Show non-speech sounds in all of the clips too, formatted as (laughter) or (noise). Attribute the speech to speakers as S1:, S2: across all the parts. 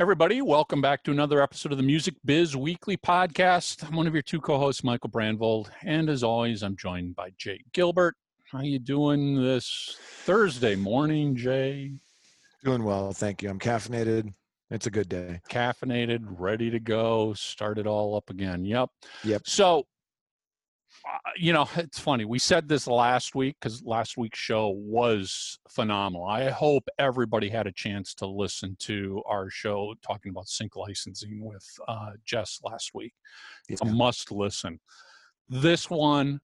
S1: Everybody, welcome back to another episode of the Music Biz Weekly Podcast. I'm one of your two co-hosts, Michael Brandvold, and as always, I'm joined by Jay Gilbert. How you doing this Thursday morning, Jay?
S2: Doing well, thank you. I'm caffeinated. It's a good day.
S1: Caffeinated, ready to go, start it all up again. Yep.
S2: Yep.
S1: So you know, (laughs) it's funny. We said this last week because last week's show was phenomenal. I hope everybody had a chance to listen to our show talking about sync licensing with uh, Jess last week. It's yeah. a must listen. This one,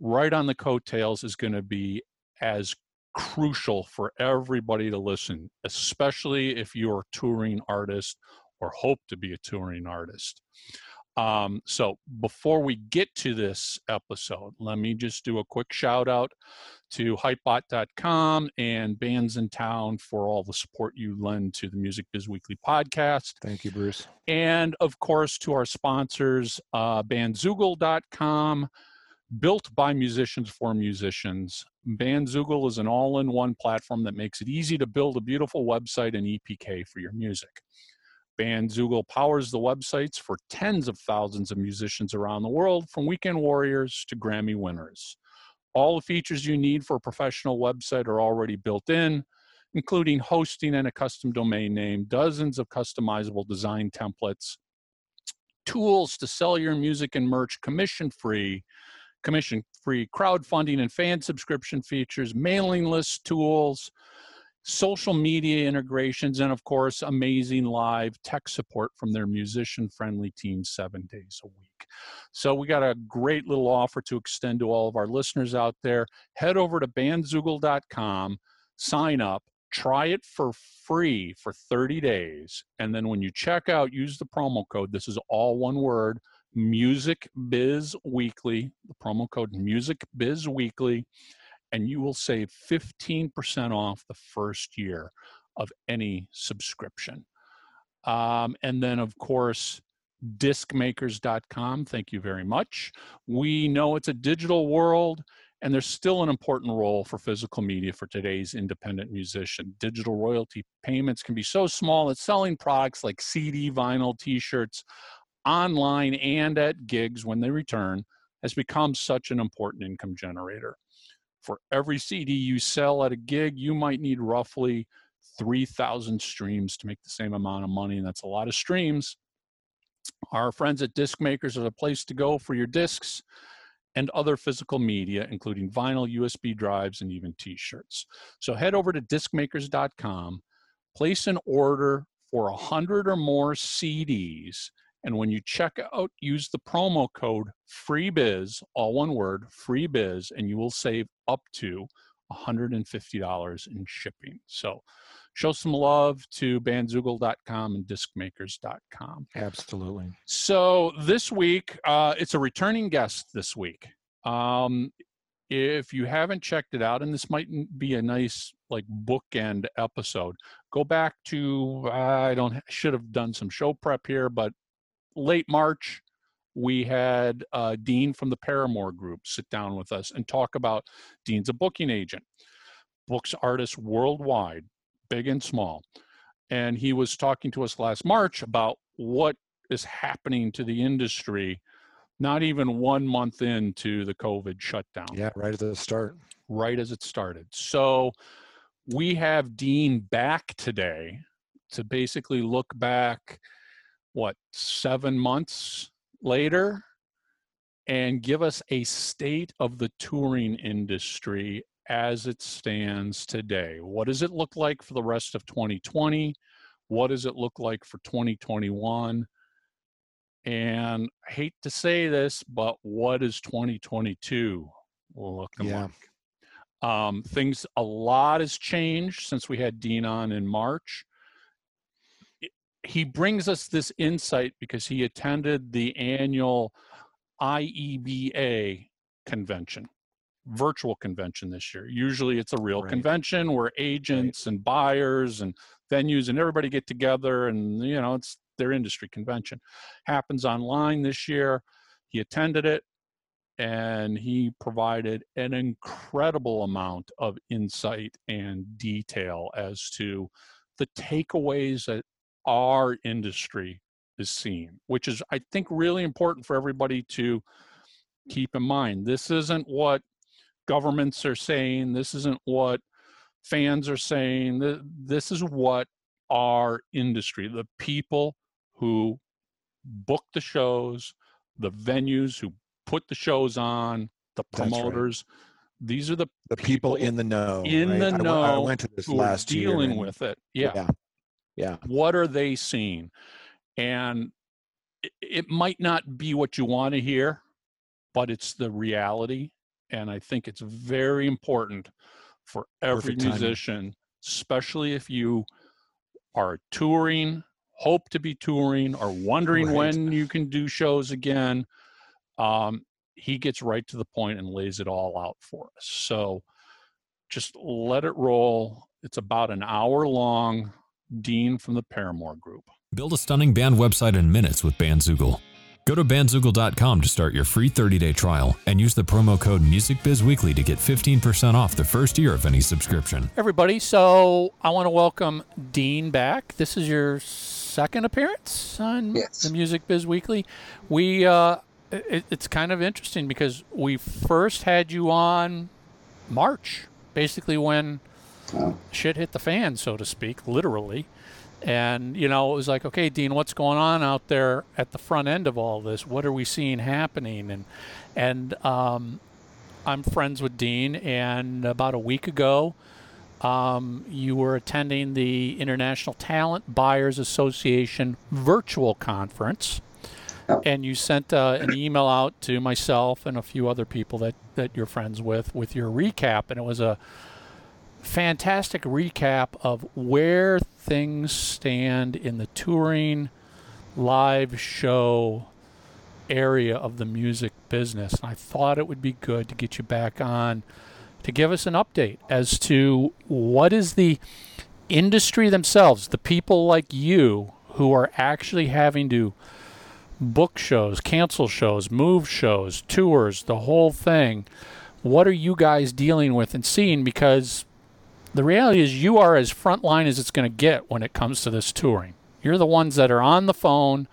S1: right on the coattails, is going to be as crucial for everybody to listen, especially if you're a touring artist or hope to be a touring artist. Um, so before we get to this episode, let me just do a quick shout out to hypebot.com and Bandsintown for all the support you lend to the Music Biz Weekly podcast.
S2: Thank you, Bruce.
S1: And of course, to our sponsors, uh, bandzoogle.com, built by musicians for musicians. Bandzoogle is an all in one platform that makes it easy to build a beautiful website and EPK for your music. Bandzoogle powers the websites for tens of thousands of musicians around the world, from weekend warriors to Grammy winners. All the features you need for a professional website are already built in, including hosting and a custom domain name, dozens of customizable design templates, tools to sell your music and merch commission free, commission free crowdfunding and fan subscription features, mailing list tools, social media integrations, and of course, amazing live tech support from their musician friendly team seven days a week. So, we got a great little offer to extend to all of our listeners out there. Head over to bandzoogle.com, sign up, try it for free for 30 days. And then when you check out, use the promo code. This is all one word Music Biz Weekly, the promo code Music Biz Weekly and you will save 15% off the first year of any subscription. Um, and then, of course, discmakers.com. Thank you very much. We know it's a digital world, and there's still an important role for physical media for today's independent musician. Digital royalty payments can be so small that selling products like CD, vinyl, t shirts online and at gigs when they return has become such an important income generator for every CD you sell at a gig, you might need roughly 3,000 streams to make the same amount of money, and that's a lot of streams. Our friends at Disc Makers are the place to go for your discs and other physical media, including vinyl, USB drives, and even t shirts. So head over to discmakers.com, place an order for 100 or more CDs, and when you check out, use the promo code FREEBIZ, all one word, FREEBIZ, and you will save up to $150 in shipping. So show some love to bandzoogle.com and discmakers.com.
S2: Absolutely.
S1: So this week, uh, it's a returning guest this week. Um, if you haven't checked it out, and this might be a nice like bookend episode, go back to I don't should have done some show prep here, but late March, we had uh, Dean from the Paramour Group sit down with us and talk about Dean's a booking agent, books artists worldwide, big and small. And he was talking to us last March about what is happening to the industry, not even one month into the COVID shutdown.
S2: Yeah, right at the start.
S1: Right as it started. So we have Dean back today to basically look back what, seven months later and give us a state of the touring industry as it stands today. What does it look like for the rest of 2020? What does it look like for 2021? And I hate to say this, but what is 2022 looking yeah. like? Um, things, a lot has changed since we had Dean on in March he brings us this insight because he attended the annual IEBA convention, virtual convention this year. Usually it's a real right. convention where agents right. and buyers and venues and everybody get together and you know it's their industry convention. Happens online this year. He attended it and he provided an incredible amount of insight and detail as to the takeaways that
S3: our industry is seeing, which is, I think, really important for everybody to keep in mind. This isn't what governments are saying, this isn't what fans are saying, this is what our industry, the people who book the shows, the venues who put the shows on, the promoters. Right. These are the
S2: the people, people in the know.
S3: In
S2: right?
S3: the know. I,
S2: went to this last
S3: dealing
S2: year,
S3: with it. Yeah.
S2: yeah. Yeah.
S3: What are they seeing? And it, might not be what you want to hear, but it's the reality. And I think it's very important for every musician, especially if you are touring, hope to be touring, or wondering right. when you can do shows again. Um, he gets right to the point and lays it all out for us. So just let it roll. It's about an hour long. Dean from the Paramour Group.
S4: Build a stunning band website in minutes with Bandzoogle. Go to bandzoogle.com to start your free 30-day trial and use the promo code MusicBizWeekly to get 15% off the first year of any subscription.
S1: Everybody, so I want to welcome Dean back. This is your second appearance on
S5: yes.
S1: the Music Biz Weekly. We uh, it, it's kind of interesting because we first had you on March, basically when oh. shit hit the fan, so to speak, literally. And, you know, it was like, okay, Dean, what's going on out there at the front end of all this? What are we seeing happening? And, and um, I'm friends with Dean, and about a week ago, um, you were attending the International Talent Buyers Association virtual conference. And you sent uh, an email out to myself and a few other people that, that you're friends with with your recap. And it was a fantastic recap of where things stand in the touring live show area of the music business. And I thought it would be good to get you back on to give us an update as to what is the industry themselves, the people like you who are actually having to book shows, cancel shows, move shows, tours, the whole thing. What are you guys dealing with and seeing? Because the reality is, you are as frontline as it's going to get when it comes to this touring. You're the ones that are on the phone,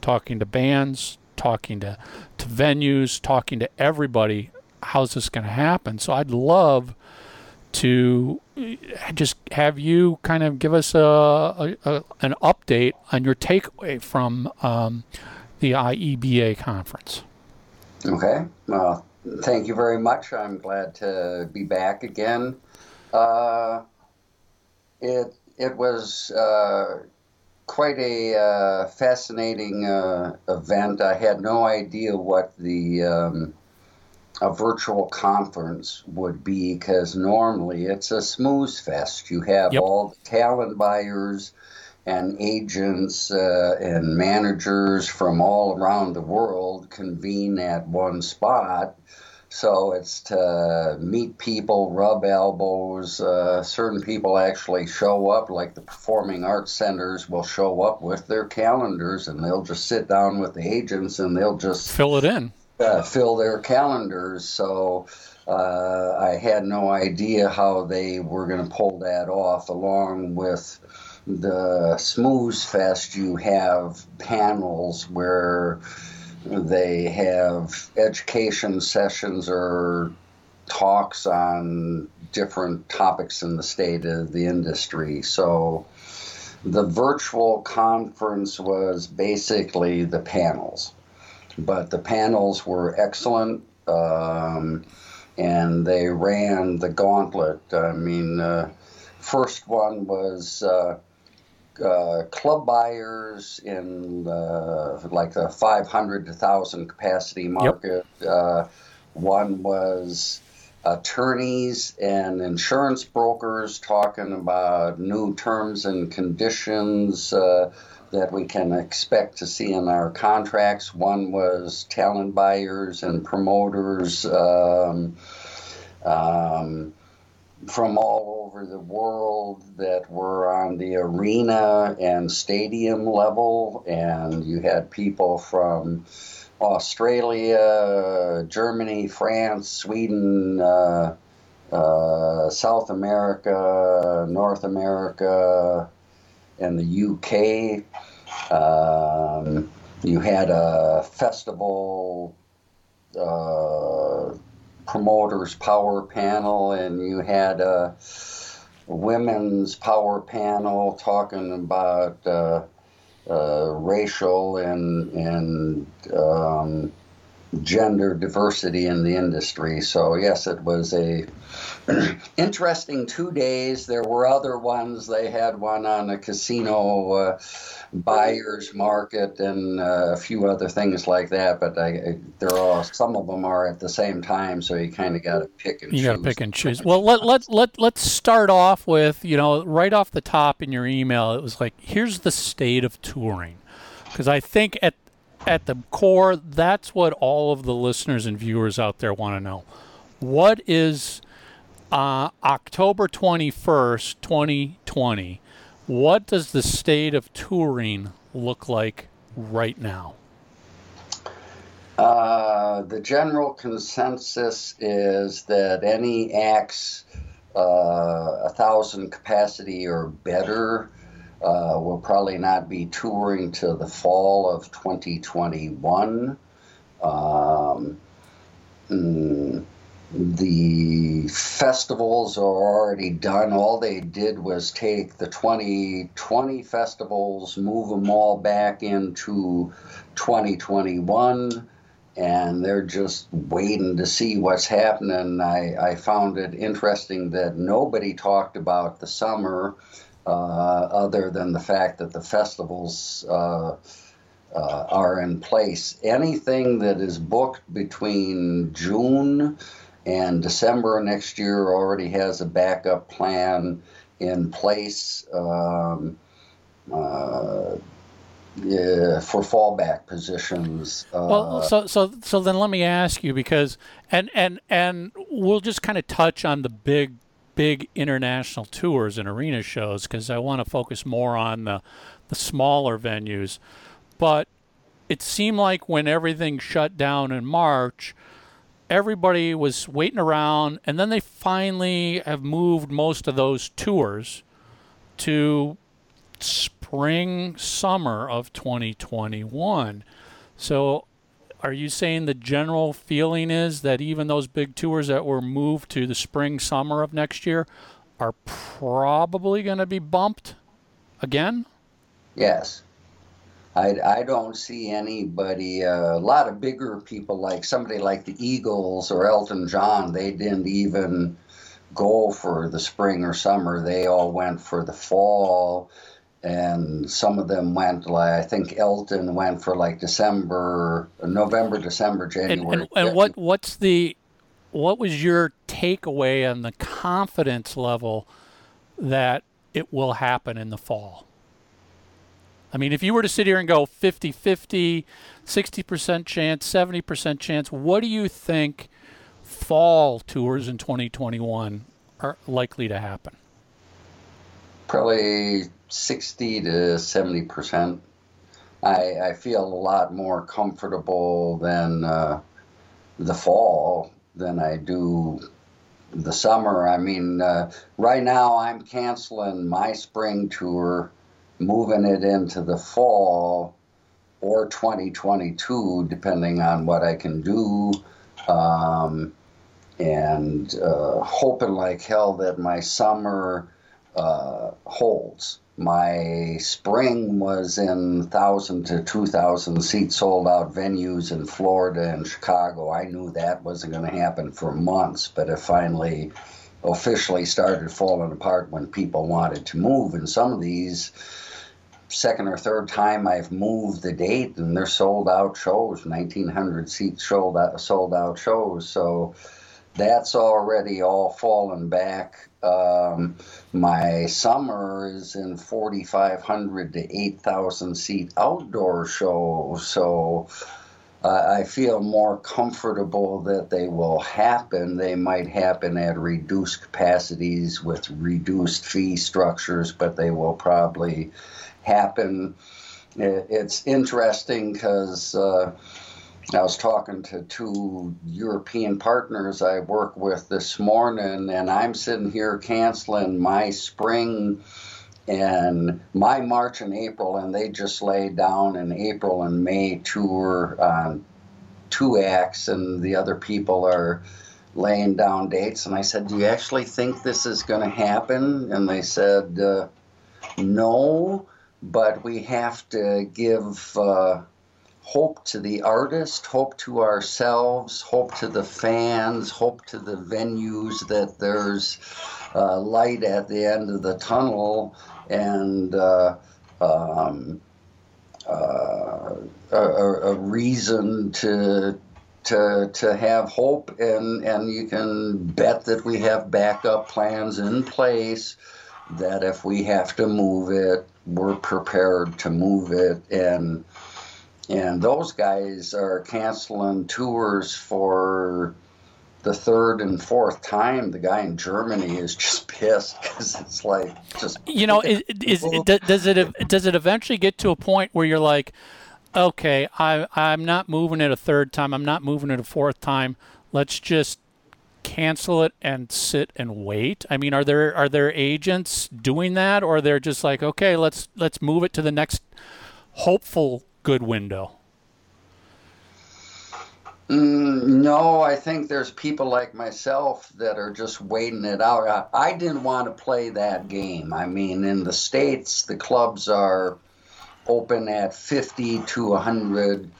S1: talking to bands, talking to, to venues, talking to everybody. How's this going to happen? So I'd love to eh, just have you kind of give us a, a, a an update on your takeaway from um, the IEBA conference.
S5: Okay. Well, thank you very much. I'm glad to be back again. Uh, it it was uh, quite a uh, fascinating uh, event. I had no idea what the um, a virtual conference would be because normally it's a smooth fest. You have yep. all the talent buyers and agents uh, and managers from all around the world convene at one spot. So it's to meet people, rub elbows. Uh, certain people actually show up, like the performing arts centers will show up with their calendars and they'll just sit down with the agents and they'll just
S1: fill it in,
S5: uh, fill their calendars. So uh, I had no idea how they were going to pull that off, along with the Smooth Fest, you have panels where they have education sessions or talks on different topics in the state of the industry. So the virtual conference was basically the panels, but the panels were excellent. Um, and they ran the gauntlet. I mean, uh, first one was uh, uh, club buyers in like the 500 to 1,000 capacity market. Yep. Uh, one was attorneys and insurance brokers talking about new terms and conditions uh, that we can expect to see in our contracts. One was talent buyers and promoters. Um, um, from all over the world that were on the arena and stadium level, and you had people from Australia, Germany, France, Sweden, uh, uh, South America, North America, and the UK. Um, you had a festival uh, promoters power panel, and you had a women's power panel talking about uh, uh, racial and and um, gender diversity in the industry. So yes, it was a (clears throat) interesting two days. There were other ones. They had one on a casino uh, buyer's market and uh, a few other things like that. But I, there are some of them are at the same time, so you kind of got to pick and
S1: you
S5: choose.
S1: got to pick and choose. Well, let let let let's start off with you know right off the top in your email, it was like here's the state of touring, because I think at at the core that's what all of the listeners and viewers out there want to know. What is uh, October twenty first, twenty twenty? What does the state of touring look like right now?
S5: Uh, the general consensus is that any acts uh, a thousand capacity or better uh, will probably not be touring to the fall of 2021. Um, mm, the festivals are already done. All they did was take the 2020 festivals, move them all back into 2021, and they're just waiting to see what's happening. I, I found it interesting that nobody talked about the summer other than the fact that the festivals. Uh, uh, are in place. Anything that is booked between June and December next year already has a backup plan in place um, uh, yeah, for fallback positions. Uh,
S1: Well, so so so then let me ask you because and and and we'll just kind of touch on the big big international tours and arena shows because I want to focus more on the the smaller venues. But it seemed like when everything shut down in March, everybody was waiting around, and then they finally have moved most of those tours to spring summer of 2021. So are you saying the general feeling is that even those big tours that were moved to the spring summer of next year are probably going to be bumped again?
S5: Yes. I, I don't see anybody, uh, a lot of bigger people like somebody like the Eagles or Elton John, they didn't even go for the spring or summer. They all went for the fall. And some of them went like, I think Elton went for like December, November, December,
S1: And,
S5: January.
S1: and, and what what's the what was your takeaway on the confidence level that it will happen in the fall? I mean, if you were to sit here and go 50 50, 60% chance, 70% chance, what do you think fall tours in 2021 are likely to happen?
S5: Probably 60 to 70 percent. I, I feel a lot more comfortable than uh, the fall than I do the summer. I mean, uh, right now I'm canceling my spring tour, moving it into the fall or 2022, depending on what I can do. Um, and uh, hoping like hell that my summer uh, holds. My spring was in 1,000 to 2,000 seat sold out venues in Florida and Chicago. I knew that wasn't going to happen for months, but it finally officially started falling apart when people wanted to move. And some of these, second or third time I've moved the date, and they're sold out shows, 1,900 seat sold out, sold out shows. So that's already all fallen back. Um, my summer is in 4,500 to 8,000 seat outdoor shows, so uh, I feel more comfortable that they will happen. They might happen at reduced capacities with reduced fee structures, but they will probably happen. It's interesting because. Uh, I was talking to two European partners I work with this morning, and I'm sitting here canceling my spring and my March and April, and they just laid down an April and May tour on two acts, and the other people are laying down dates. And I said, Do you actually think this is going to happen? And they said, uh, No, but we have to give. Uh, hope to the artist, hope to ourselves, hope to the fans, hope to the venues that there's uh, light at the end of the tunnel and uh, um, uh, a, a, reason to to to have hope and and you can bet that we have backup plans in place that if we have to move it we're prepared to move it and and those guys are canceling tours for the third and fourth time. The guy in Germany is just (laughs) pissed because it's like just
S1: you know (laughs) is, is, does it does it eventually get to a point where you're like, okay, I I'm not moving it a third time. I'm not moving it a fourth time. Let's just cancel it and sit and wait? I mean, are there are there agents doing that, or they're just like, okay, let's let's move it to the next hopeful good window?
S5: Mm, no, I think there's people like myself that are just waiting it out. I, I didn't want to play that game. I mean, in the States, the clubs are open at 50 to 100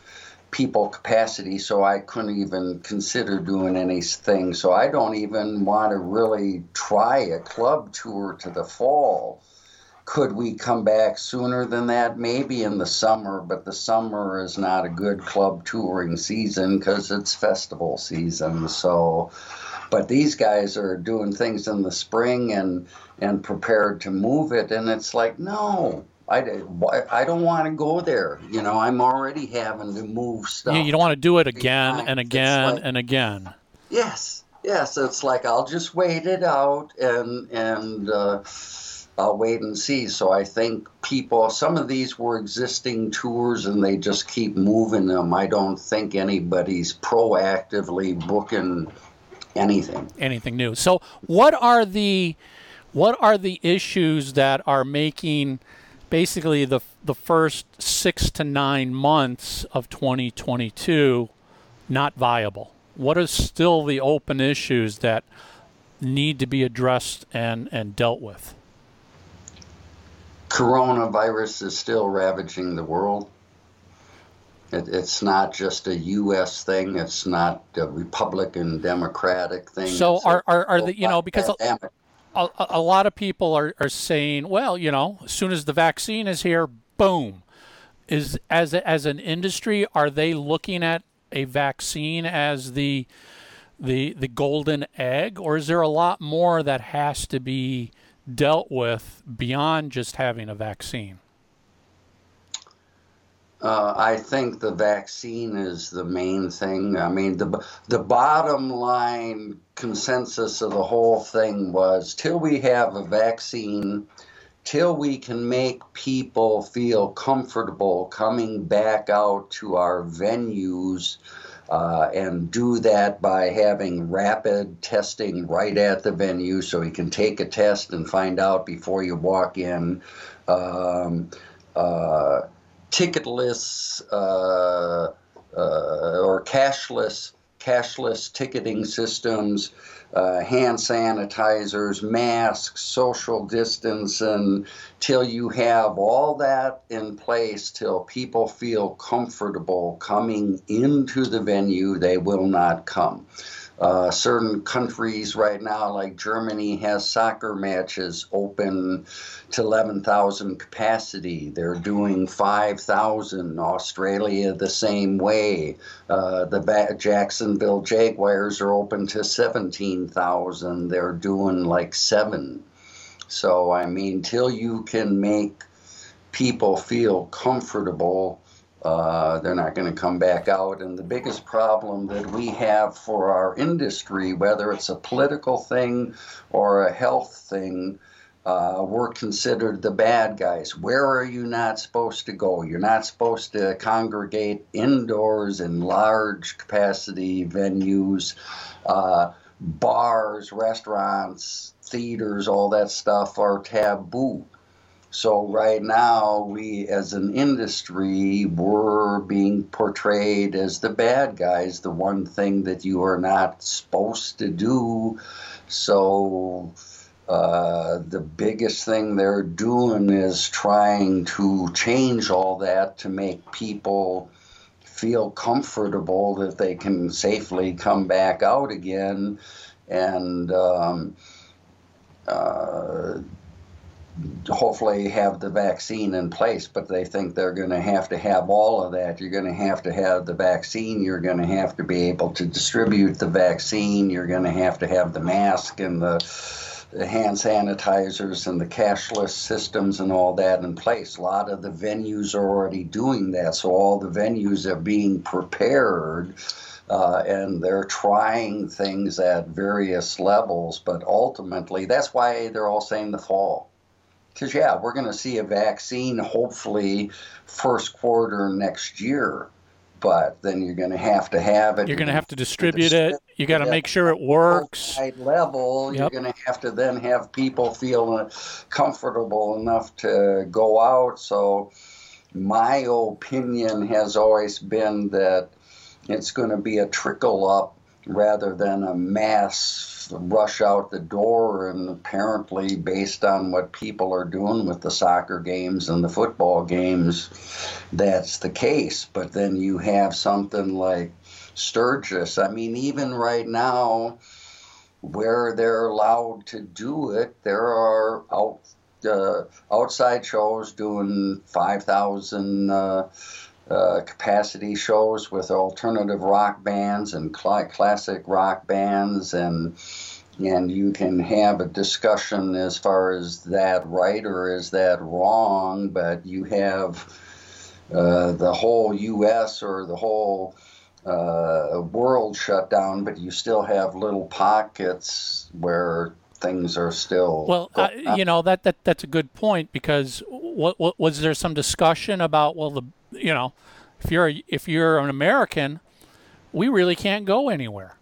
S5: people capacity, so I couldn't even consider doing anything. So I don't even want to really try a club tour to the fall could we come back sooner than that? Maybe in the summer, but the summer is not a good club touring season because it's festival season. So, but these guys are doing things in the spring and and prepared to move it, and it's like no. I, I don't want to go there. You know, I'm already having to move stuff.
S1: You, you don't want to do it again and again like, and again.
S5: Yes, yes. It's like I'll just wait it out and and uh, I'll wait and see. So I think people, some of these were existing tours and they just keep moving them. I don't think anybody's proactively booking anything.
S1: Anything new. So what are the what are the issues that are making basically the the first 6 to 9 months of 2022 not viable? What are still the open issues that need to be addressed and and dealt with?
S5: Coronavirus is still ravaging the world. It, it's not just a U.S. thing. It's not a Republican Democratic thing.
S1: So it's are, are, are the you know because a, a, a, lot of people are, are saying, well, you know, as soon as the vaccine is here, boom. Is as as an industry, are they looking at a vaccine as the the the golden egg, or is there a lot more that has to be dealt with beyond just having a vaccine?
S5: Uh, I think the vaccine is the main thing. I mean, the the bottom line consensus of the whole thing was till we have a vaccine, till we can make people feel comfortable coming back out to our venues uh, and do that by having rapid testing right at the venue so you can take a test and find out before you walk in. Um, uh, ticketless uh, uh or cashless cashless ticketing systems uh, hand sanitizers, masks, social distance, till you have all that in place, till people feel comfortable coming into the venue, they will not come. Uh, certain countries right now, like Germany, has soccer matches open to 11,000 capacity. They're doing 5,000. Australia, the same way. Uh, the ba- Jacksonville Jaguars are open to 17,000. They're doing like seven. So, I mean, till you can make people feel comfortable uh, they're not going to come back out. And the biggest problem that we have for our industry, whether it's a political thing or a health thing, uh, we're considered the bad guys. Where are you not supposed to go? You're not supposed to congregate indoors in large capacity venues, uh, bars, restaurants, theaters, all that stuff are taboo. So right now, we as an industry, we're being portrayed as the bad guys, the one thing that you are not supposed to do. So uh, the biggest thing they're doing is trying to change all that to make people feel comfortable that they can safely come back out again and um, uh, hopefully have the vaccine in place, but they think they're going to have to have all of that. You're going to have to have the vaccine. You're going to have to be able to distribute the vaccine. You're going to have to have the mask and the, hand sanitizers and the cashless systems and all that in place. A lot of the venues are already doing that, so all the venues are being prepared. Uh, and they're trying things at various levels, but ultimately, that's why they're all saying the fall because yeah, we're going to see a vaccine hopefully first quarter next year. But then you're going to have to have it.
S1: You're going to have to distribute it. You got to make sure it works.
S5: Right level.
S1: Yep.
S5: You're going to have to then have people feel comfortable enough to go out. So, my opinion has always been that it's going to be a trickle up rather than a mass rush out the door. And apparently, based on what people are doing with the soccer games and the football games, that's the case. But then you have something like Sturgis. I mean, even right now, where they're allowed to do it, there are out, uh, outside shows doing 5,000. Uh, uh, capacity shows with alternative rock bands and cl- classic rock bands and and you can have a discussion as far as that right or is that wrong but you have uh, the whole us or the whole uh, world shut down but you still have little pockets where things are still
S1: well uh, you know that, that that's a good point because what, what was there some discussion about well the you know, if you're a, if you're an American, we really can't go anywhere.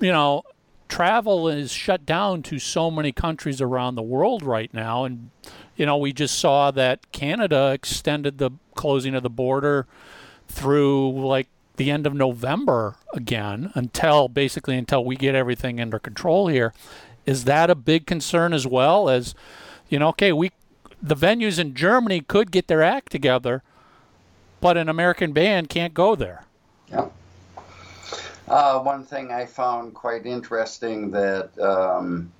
S1: You know, travel is shut down to so many countries around the world right now, and you know, we just saw that Canada extended the closing of the border through like the end of November again until basically until we get everything under control here. Is that a big concern as well as you know, okay, we the venues in Germany could get their act together but an American band can't go there.
S5: Yeah. Uh, one thing I found quite interesting that um,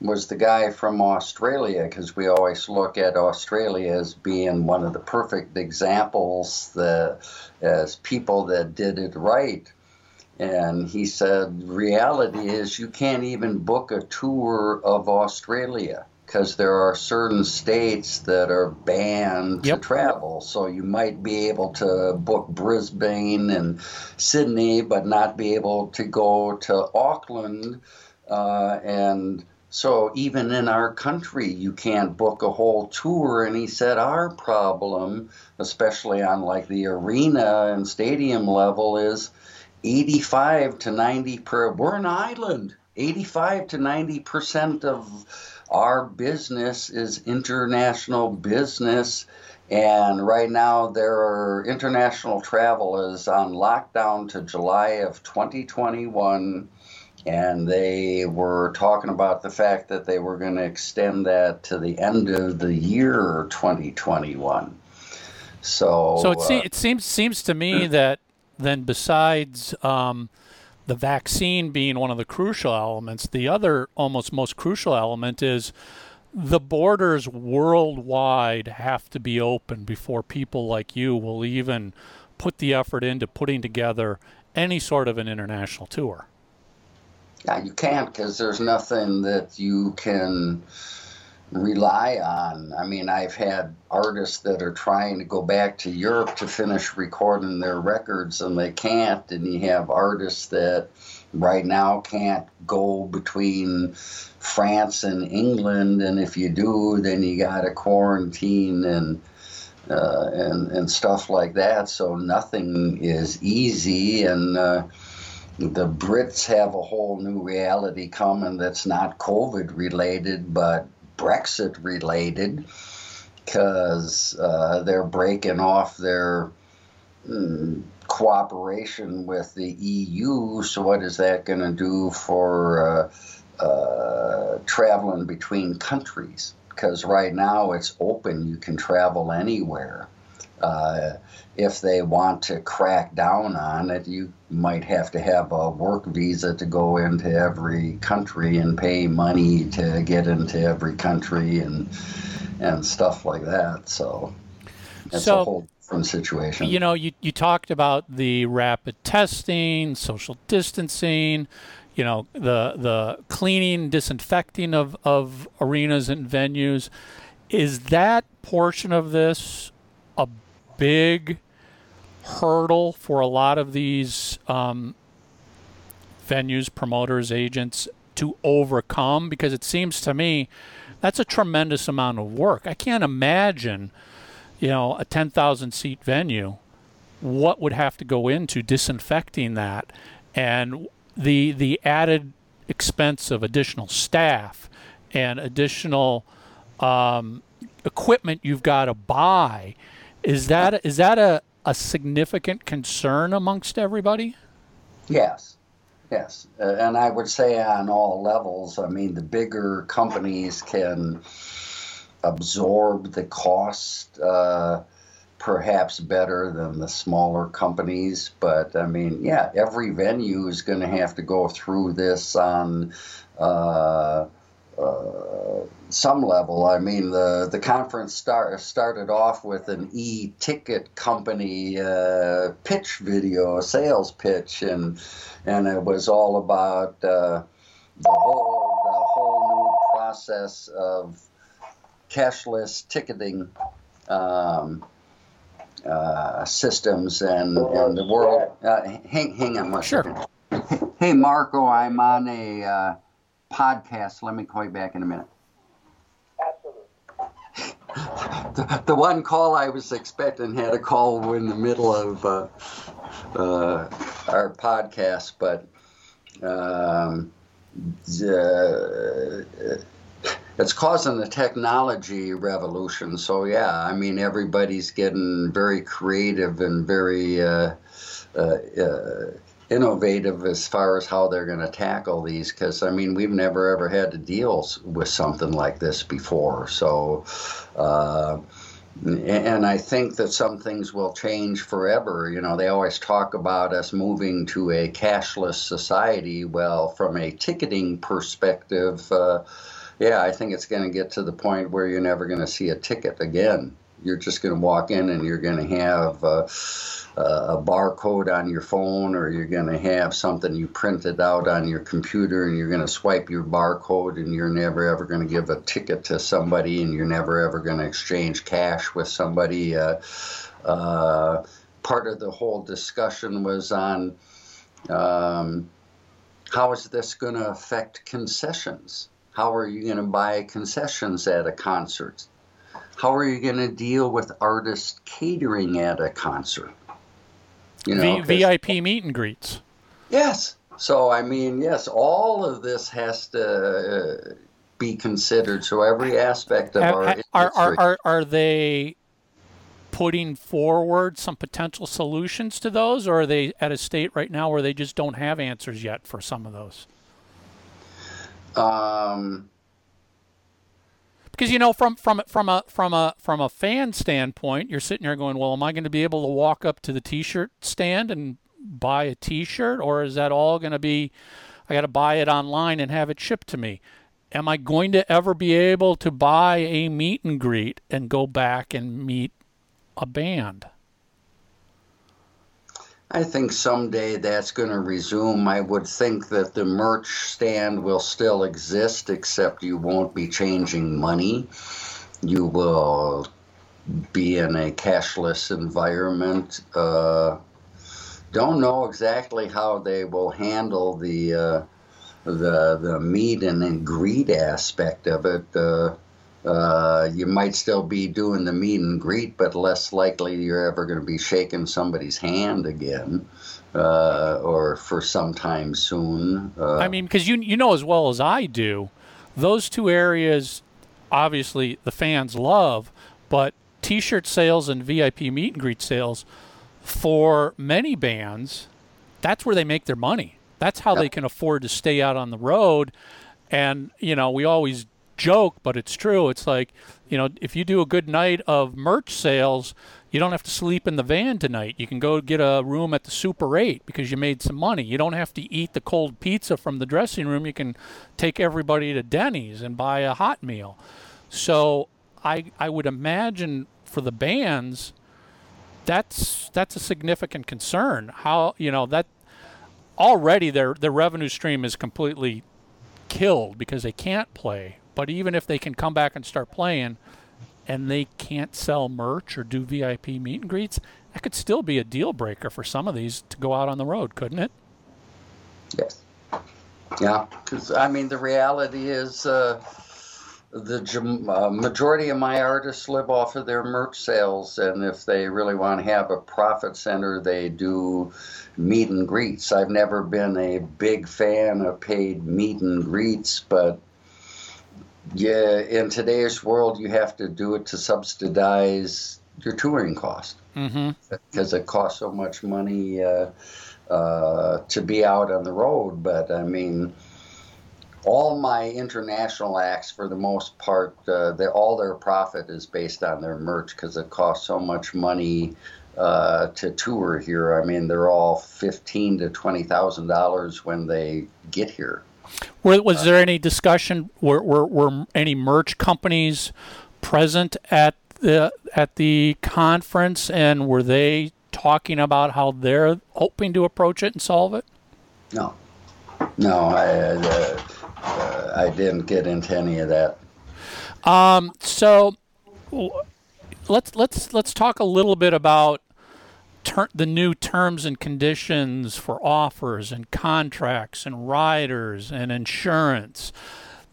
S5: was the guy from Australia, because we always look at Australia as being one of the perfect examples that, as people that did it right. And he said, reality is you can't even book a tour of Australia because there are certain states that are banned yep. to travel. So you might be able to book Brisbane and Sydney, but not be able to go to Auckland. Uh, and so even in our country, you can't book a whole tour. And he said our problem, especially on like the arena and stadium level, is 85 to 90 per. We're an island. 85 to 90 percent of our business is international business. And right now, there are international travel is on lockdown to July of 2021. And they were talking about the fact that they were going to extend that to the end of the year 2021. So,
S1: so it, uh, it seems seems to me that then besides um, the vaccine being one of the crucial elements, the other almost most crucial element is the borders worldwide have to be open before people like you will even put the effort into putting together any sort of an international tour.
S5: Yeah, you can't because there's nothing that you can rely on. I mean, I've had artists that are trying to go back to Europe to finish recording their records and they can't. And you have artists that right now can't go between France and England. And if you do, then you got to quarantine and uh, and and stuff like that. So nothing is easy and. Uh, the Brits have a whole new reality coming that's not COVID related, but Brexit related. because uh, they're breaking off their mm, cooperation with the EU. So, what is that going to do for uh, uh, traveling between countries? Because right now it's open, you can travel anywhere. If they want to crack down on it, you might have to have a work visa to go into every country and pay money to get into every country and and stuff like that. So it's
S1: So-
S5: a whole different situation.
S1: You know, you, you talked about the rapid testing, social distancing, you know, the the cleaning, disinfecting of, of arenas and venues. Is that portion of this big hurdle for a lot of these um, venues, promoters, agents to overcome? Because it seems to me that's a tremendous amount of work. I can't imagine you know, a 10,000 seat venue, what would have to go into disinfecting that and the the added expense of additional staff and additional um, equipment you've got to buy is that is that a, a significant concern amongst everybody?
S5: Yes, yes, uh, and I would say on all levels. I mean, the bigger companies can absorb the cost uh, perhaps better than the smaller companies. But I mean, yeah, every venue is going to have to go through this on. Uh, uh, some level. I mean, the the conference start, started off with an e-ticket company uh, pitch video, a sales pitch, and and it was all about uh, the whole the whole new process of cashless ticketing um, uh, systems and, and the world. Uh, hang, hang on one
S1: Sure.
S5: Hey, Marco, I'm on a uh, podcast. Let me call you back in a minute. (laughs) The, the one call I was expecting had a call in the middle of uh, uh, our podcast, but um, the, it's causing the technology revolution. So yeah, I mean everybody's getting very creative and very uh, uh, uh, innovative as far as how they're going to tackle these. Because I mean we've never ever had to deal with something like this before. So. Uh, and I think that some things will change forever. You know, they always talk about us moving to a cashless society. Well, from a ticketing perspective, uh, yeah, I think it's going to get to the point where you're never going to see a ticket again. You're just going to walk in and you're going to have uh, a barcode on your phone, or you're going to have something you printed out on your computer, and you're going to swipe your barcode, and you're never ever going to give a ticket to somebody, and you're never ever going to exchange cash with somebody. Uh, uh, part of the whole discussion was on um, how is this going to affect concessions? How are you going to buy concessions at a concert? How are you going to deal with artists catering at a concert? You know,
S1: V- VIP meet and greets.
S5: Yes. So I mean, yes, all of this has to uh, be considered. So every aspect of our
S1: ha- are, are, are, are they putting forward some potential solutions to those, or are they at a state right now where they just don't have answers yet for some of those?
S5: um,
S1: Because you know, from from from a from a from a fan standpoint, you're sitting there going, "Well, am I going to be able to walk up to the T-shirt stand and buy a T-shirt, or is that all going to be I got to buy it online and have it shipped to me?" Am I going to ever be able to buy a meet and greet and go back and meet a band?
S5: I think someday that's going to resume. I would think that the merch stand will still exist, except you won't be changing money. You will be in a cashless environment. Uh, don't know exactly how they will handle the uh, the the meet and greet aspect of it. Uh, uh, you might still be doing the meet and greet, but less likely you're ever going to be shaking somebody's hand again, uh, or for some time soon. Uh,
S1: I mean, because you you know as well as I do, those two areas, obviously the fans love, but T-shirt sales and VIP meet and greet sales for many bands, that's where they make their money. That's how they can afford to stay out on the road. And you know, we always joke, but it's true. It's like, you know, if you do a good night of merch sales, you don't have to sleep in the van tonight. You can go get a room at the Super 8 because you made some money. You don't have to eat the cold pizza from the dressing room. You can take everybody to Denny's and buy a hot meal. So I I would imagine for the bands that's that's a significant concern. How you know that already their their revenue stream is completely killed because they can't play. But even if they can come back and start playing, and they can't sell merch or do VIP meet and greets, that could still be a deal breaker for some of these to go out on the road, couldn't it?
S5: Yes. Yeah, because I mean, the reality is uh, the uh, majority of my artists live off of their merch sales, and if they really want to have a profit center, they do meet and greets. I've never been a big fan of paid meet and greets, but yeah, in today's world, you have to do it to subsidize your touring cost
S1: Mm-hmm.
S5: because it costs so much money uh, uh, to be out on the road. But I mean, all my international acts, for the most part, uh, they, all their profit is based on their merch because it costs so much money uh, to tour here. I mean, they're all fifteen to twenty thousand dollars when they get here.
S1: Were, was there any discussion? Were, were were any merch companies present at the at the conference, and were they talking about how they're hoping to approach it and solve it?
S5: No, no, I uh, uh, I didn't get into any of that.
S1: Um, so w- let's let's let's talk a little bit about ter- the new terms and conditions for offers and contracts and riders and insurance.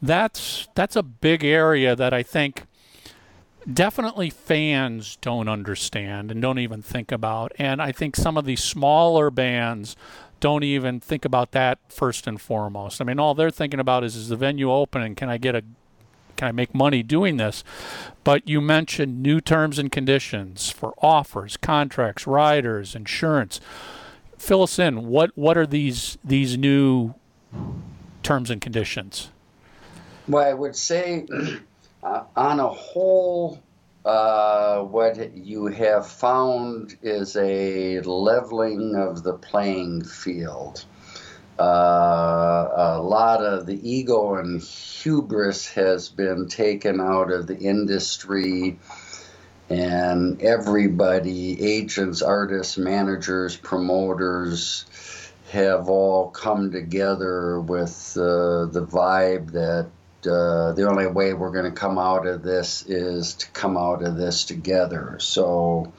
S1: That's that's a big area that I think definitely fans don't understand and don't even think about. And I think some of these smaller bands don't even think about that first and foremost. I mean, all they're thinking about is is the venue open and can I get a can I make money doing this? But you mentioned new terms and conditions for offers, contracts, riders, insurance. Fill us in. What what are these these new terms and conditions?
S5: Well, I would say, (clears throat) uh, on a whole, uh, what you have found is a leveling of the playing field. Uh, a lot of the ego and hubris has been taken out of the industry, and everybody agents, artists, managers, promoters have all come together with uh, the vibe that uh, the only way we're going to come out of this is to come out of this together. So,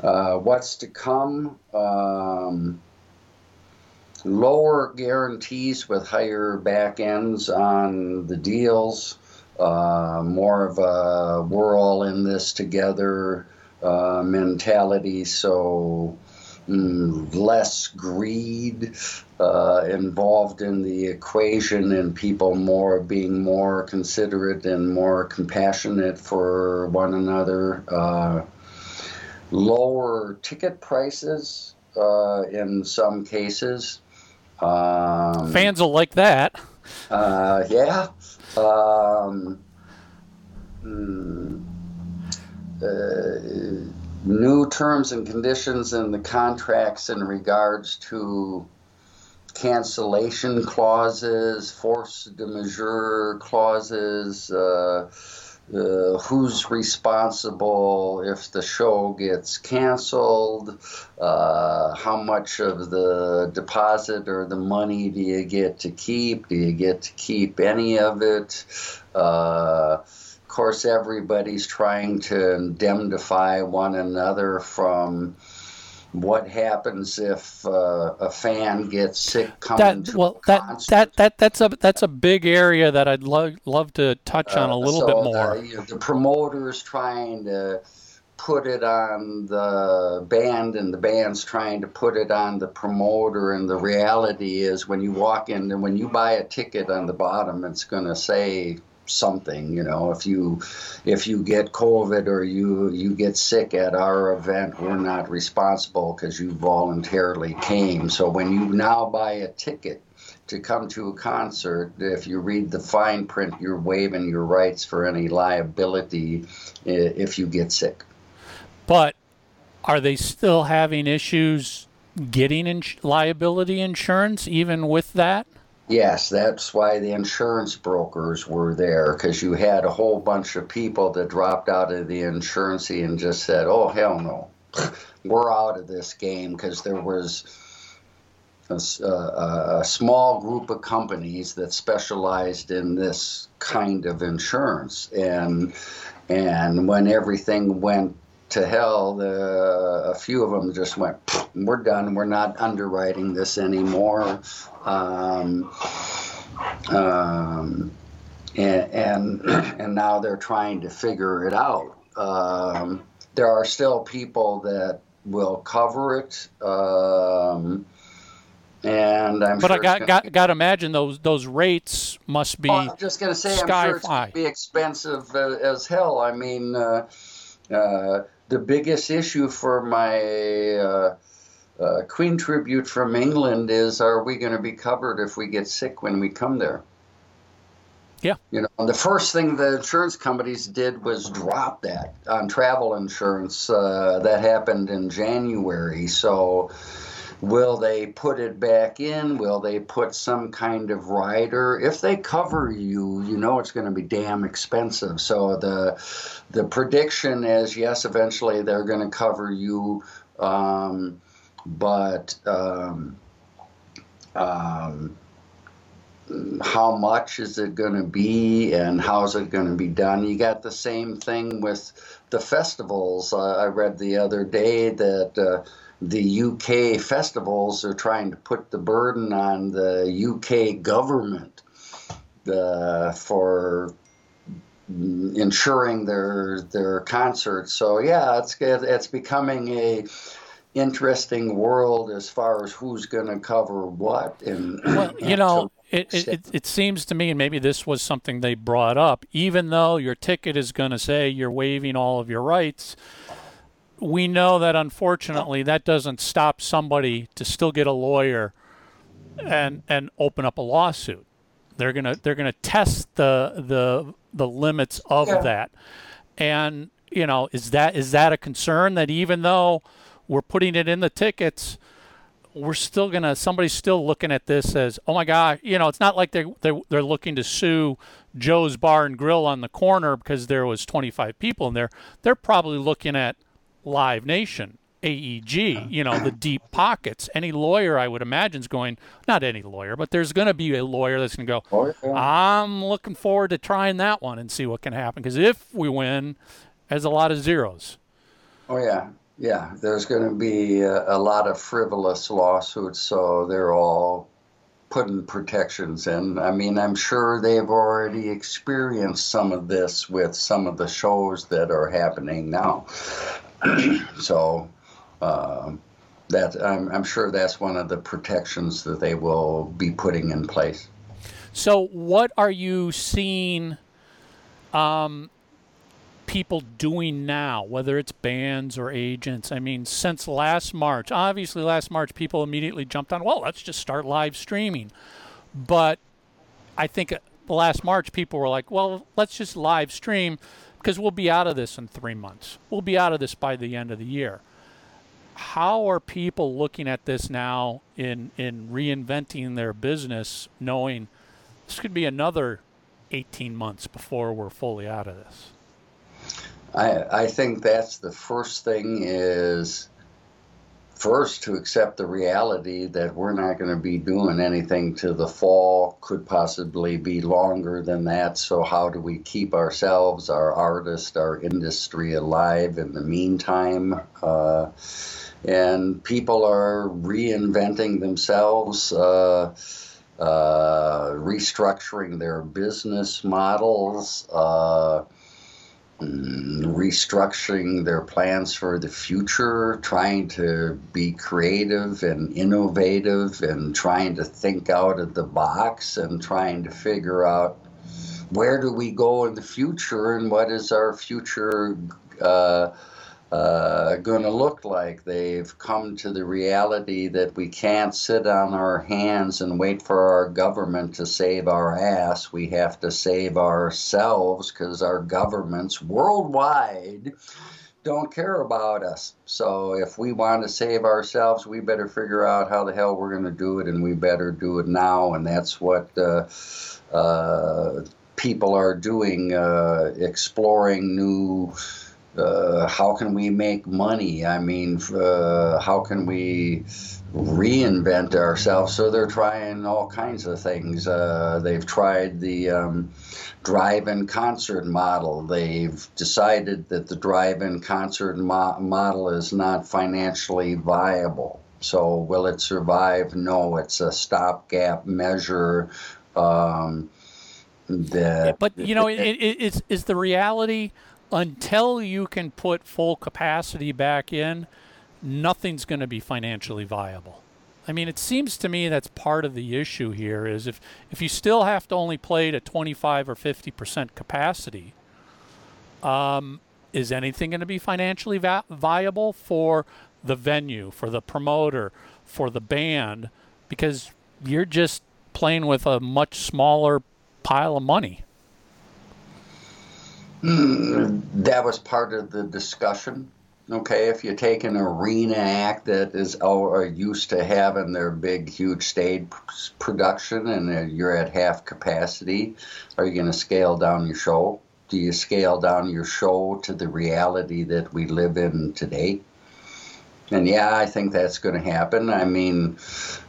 S5: uh, what's to come? Um, lower guarantees with higher back ends on the deals. Uh, more of a we're all in this together uh, mentality. So, mm, less greed uh, involved in the equation and people more being more considerate and more compassionate for one another. Uh, lower ticket prices uh, in some cases. Um,
S1: Fans will like that.
S5: uh, yeah. Um, mm, uh, new terms and conditions in the contracts in regards to cancellation clauses, force de majeure clauses, uh, uh, who's responsible if the show gets canceled, uh, how much of the deposit or the money do you get to keep? Do you get to keep any of it? Uh, of course, everybody's trying to indemnify one another from what happens if uh, a fan gets sick coming
S1: That
S5: to
S1: well, that
S5: concert.
S1: that that that's a that's a big area that I'd love love to touch on a
S5: Uh,
S1: little
S5: so
S1: bit
S5: the-
S1: more.
S5: you know, The, promoters trying to put it on the band, and the band's trying to put it on the promoter. And the reality is, when you walk in and when you buy a ticket on the bottom, it's going to say something you know if you if you get covid or you you get sick at our event we're not responsible because you voluntarily came. So when you now buy a ticket to come to a concert if you read the fine print you're waiving your rights for any liability if you get sick.
S1: But are they still having issues getting in- liability insurance even with that
S5: Yes, that's why the insurance brokers were there because you had a whole bunch of people that dropped out of the insurance and just said, "Oh hell no, (laughs) we're out of this game," because there was a, a, a, small group of companies that specialized in this kind of insurance, and and when everything went to hell, the, a few of them just went, "We're done. We're not underwriting this anymore." Um, um, and, and, (clears throat) and now they're trying to figure it out. Um, there are still people that will cover it, um, and I'm.
S1: But
S5: sure
S1: I got got got to imagine those those rates must be.
S5: Oh, I'm just going to say, I'm sure it's going to be expensive uh, as hell. I mean, uh, uh, the biggest issue for my uh, uh, Queen tribute from England is are we going to be covered if we get sick when we come there?
S1: Yeah.
S5: You know, the first thing the insurance companies did was drop that on travel insurance. Uh, that happened in January. So, will they put it back in? Will they put some kind of rider? If they cover you, you know it's going to be damn expensive. So the the prediction is yes, eventually they're going to cover you. Um, but um, um, how much is it going to be and how's it going to be done? You got the same thing with the festivals. Uh, I read the other day that uh, the UK festivals are trying to put the burden on the UK government uh, for ensuring their their concerts. So yeah, it's it's becoming a interesting world as far as who's going to cover what. And
S1: well, (clears throat) you
S5: and
S1: know, it, it, it seems to me, and maybe this was something they brought up, even though your ticket is going to say you're waiving all of your rights, we know that unfortunately that doesn't stop somebody to still get a lawyer and and open up a lawsuit. They're gonna they're gonna test the the the limits of
S5: Yeah.
S1: that, and you know is that is that a concern that even though we're putting it in the tickets, we're still gonna somebody's still looking at this as oh my god you know it's not like they they're, they're looking to sue joe's bar and grill on the corner because there was 25 people in there they're probably looking at live nation aeg you know the deep pockets any lawyer i would imagine is going not any lawyer but there's going to be a lawyer that's going to go
S5: Oh,
S1: i'm looking forward to trying that one and see what can happen because if we win there's a lot of zeros
S5: Oh yeah, yeah. There's going to be a, a lot of frivolous lawsuits, so they're all putting protections in. I mean, I'm sure they've already experienced some of this with some of the shows that are happening now. So um, that I'm, I'm sure that's one of the protections that they will be putting in place.
S1: So, what are you seeing um, people doing now, whether it's bands or agents? I mean, since last March, obviously, last March, people immediately jumped on, well, let's just start live streaming. But I think uh, last March, people were like, well, let's just live stream because we'll be out of this in three months. We'll be out of this by the end of the year. How are people looking at this now in, in reinventing their business, knowing this could be another 18 months before we're fully out of this.
S5: I, I think that's the first thing is first to accept the reality that we're not going to be doing anything to the fall could possibly be longer than that. So how do we keep ourselves our artists our industry alive in the meantime? Uh, and people are reinventing themselves uh, uh, restructuring their business models uh, restructuring their plans for the future, trying to be creative and innovative and trying to think out of the box and trying to figure out where do we go in the future and what is our future uh, uh, going to look like. They've come to the reality that we can't sit on our hands and wait for our government to save our ass. We have to save ourselves because our governments worldwide don't care about us. So if we want to save ourselves, we better figure out how the hell we're going to do it, and we better do it now. And that's what uh, uh, people are doing, uh, exploring new uh, how can we make money? I mean, uh, how can we reinvent ourselves? So they're trying all kinds of things. Uh, they've tried the um, drive-in concert model. They've decided that the drive-in concert mo- model is not financially viable. So will it survive? No, it's a stopgap measure. Um, that
S1: but you know, it, it, it's is the reality until you can put full capacity back in, nothing's going to be financially viable. I mean, it seems to me that's part of the issue here is if, if you still have to only play to 25 or 50% capacity, um, is anything going to be financially va- viable for the venue, for the promoter, for the band? Because you're just playing with a much smaller pile of money.
S5: Mm, that was part of the discussion. Okay, if you take an arena act that is or used to having their big, huge stage production and you're at half capacity, are you going to scale down your show? Do you scale down your show to the reality that we live in today? And yeah, I think that's going to happen. I mean,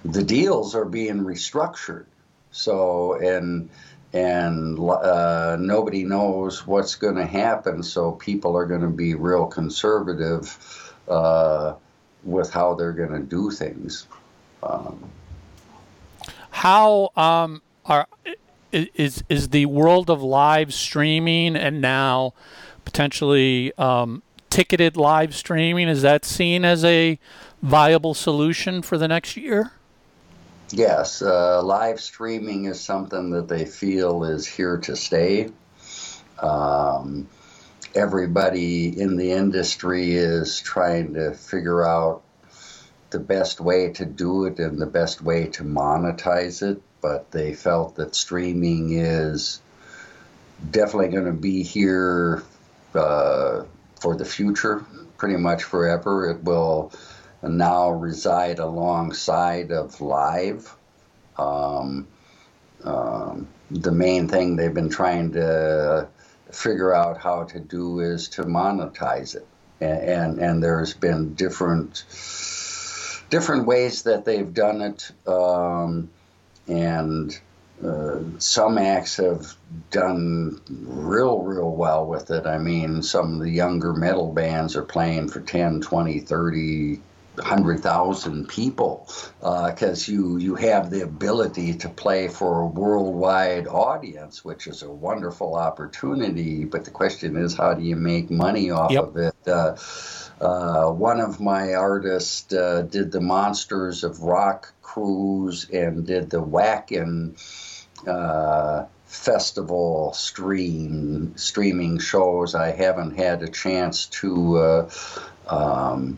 S5: the deals are being restructured. So, and and uh, nobody knows what's going to happen. So people are going to be real conservative uh, with how they're going to do things. Um,
S1: how um, are is is the world of live streaming and now potentially um, ticketed live streaming is that seen as a viable solution for the next year?
S5: Yes, uh, live streaming is something that they feel is here to stay. Um, everybody in the industry is trying to figure out the best way to do it and the best way to monetize it, but they felt that streaming is definitely going to be here uh, for the future, pretty much forever. It will now reside alongside of live. Um, um, the main thing they've been trying to figure out how to do is to monetize it, and and, and there's been different different ways that they've done it, um, and. Uh, some acts have done real, real well with it. I mean, some of the younger metal bands are playing for 10, 20, 30, hundred thousand people because uh, you you have the ability to play for a worldwide audience, which is a wonderful opportunity. But the question is, how do you make money off yep. of it? Uh, uh, one of my artists uh, did the Monsters of Rock cruise and did the Wacken uh, festival stream streaming shows. I haven't had a chance to. Uh, um,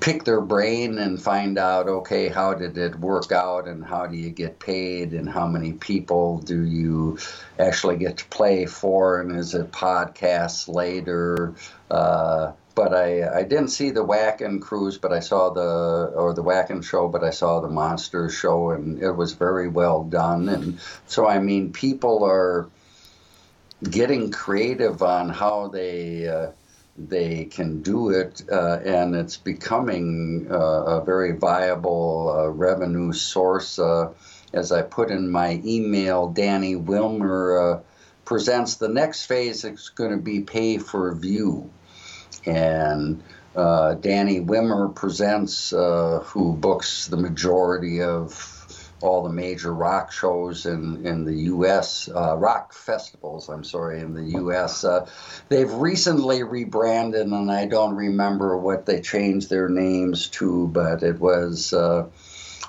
S5: pick their brain and find out okay how did it work out and how do you get paid and how many people do you actually get to play for and is it podcasts later uh, but I, I didn't see the Wacken cruise, but I saw the or the Wacken show, but I saw the Monsters show, and it was very well done. And so, I mean, people are getting creative on how they uh, they can do it, uh, and it's becoming uh, a very viable uh, revenue source. Uh, as I put in my email, Danny Wimmer uh, presents the next phase It's going to be pay for view. And uh, Danny Wimmer presents, who books the majority of all the major rock shows in, in the U.S., uh, rock festivals, I'm sorry, in the U.S. Uh, they've recently rebranded, and I don't remember what they changed their names to, but it was uh,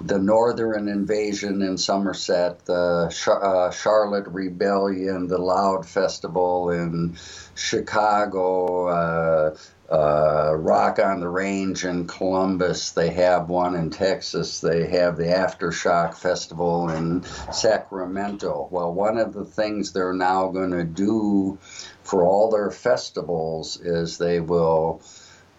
S5: the Northern Invasion in Somerset, the Char- uh, Charlotte Rebellion, the Loud Festival in Chicago, uh, Rock on the Range in Columbus. They have one in Texas. They have the Aftershock Festival in Sacramento. Well, one of the things they're now going to do for all their festivals is they will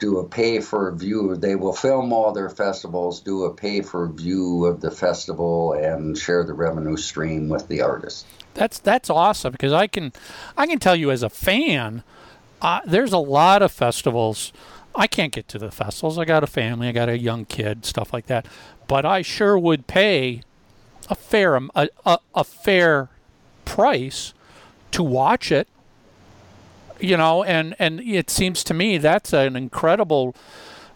S5: do a pay for view. They will film all their festivals, do a pay for view of the festival, and share the revenue stream with the artists.
S1: That's that's awesome because I can I can tell you as a fan, there's a lot of festivals. I can't get to the festivals. I got a family. I got a young kid, stuff like that. But I sure would pay a fair a, a, a fair price to watch it you know and and it seems to me that's an incredible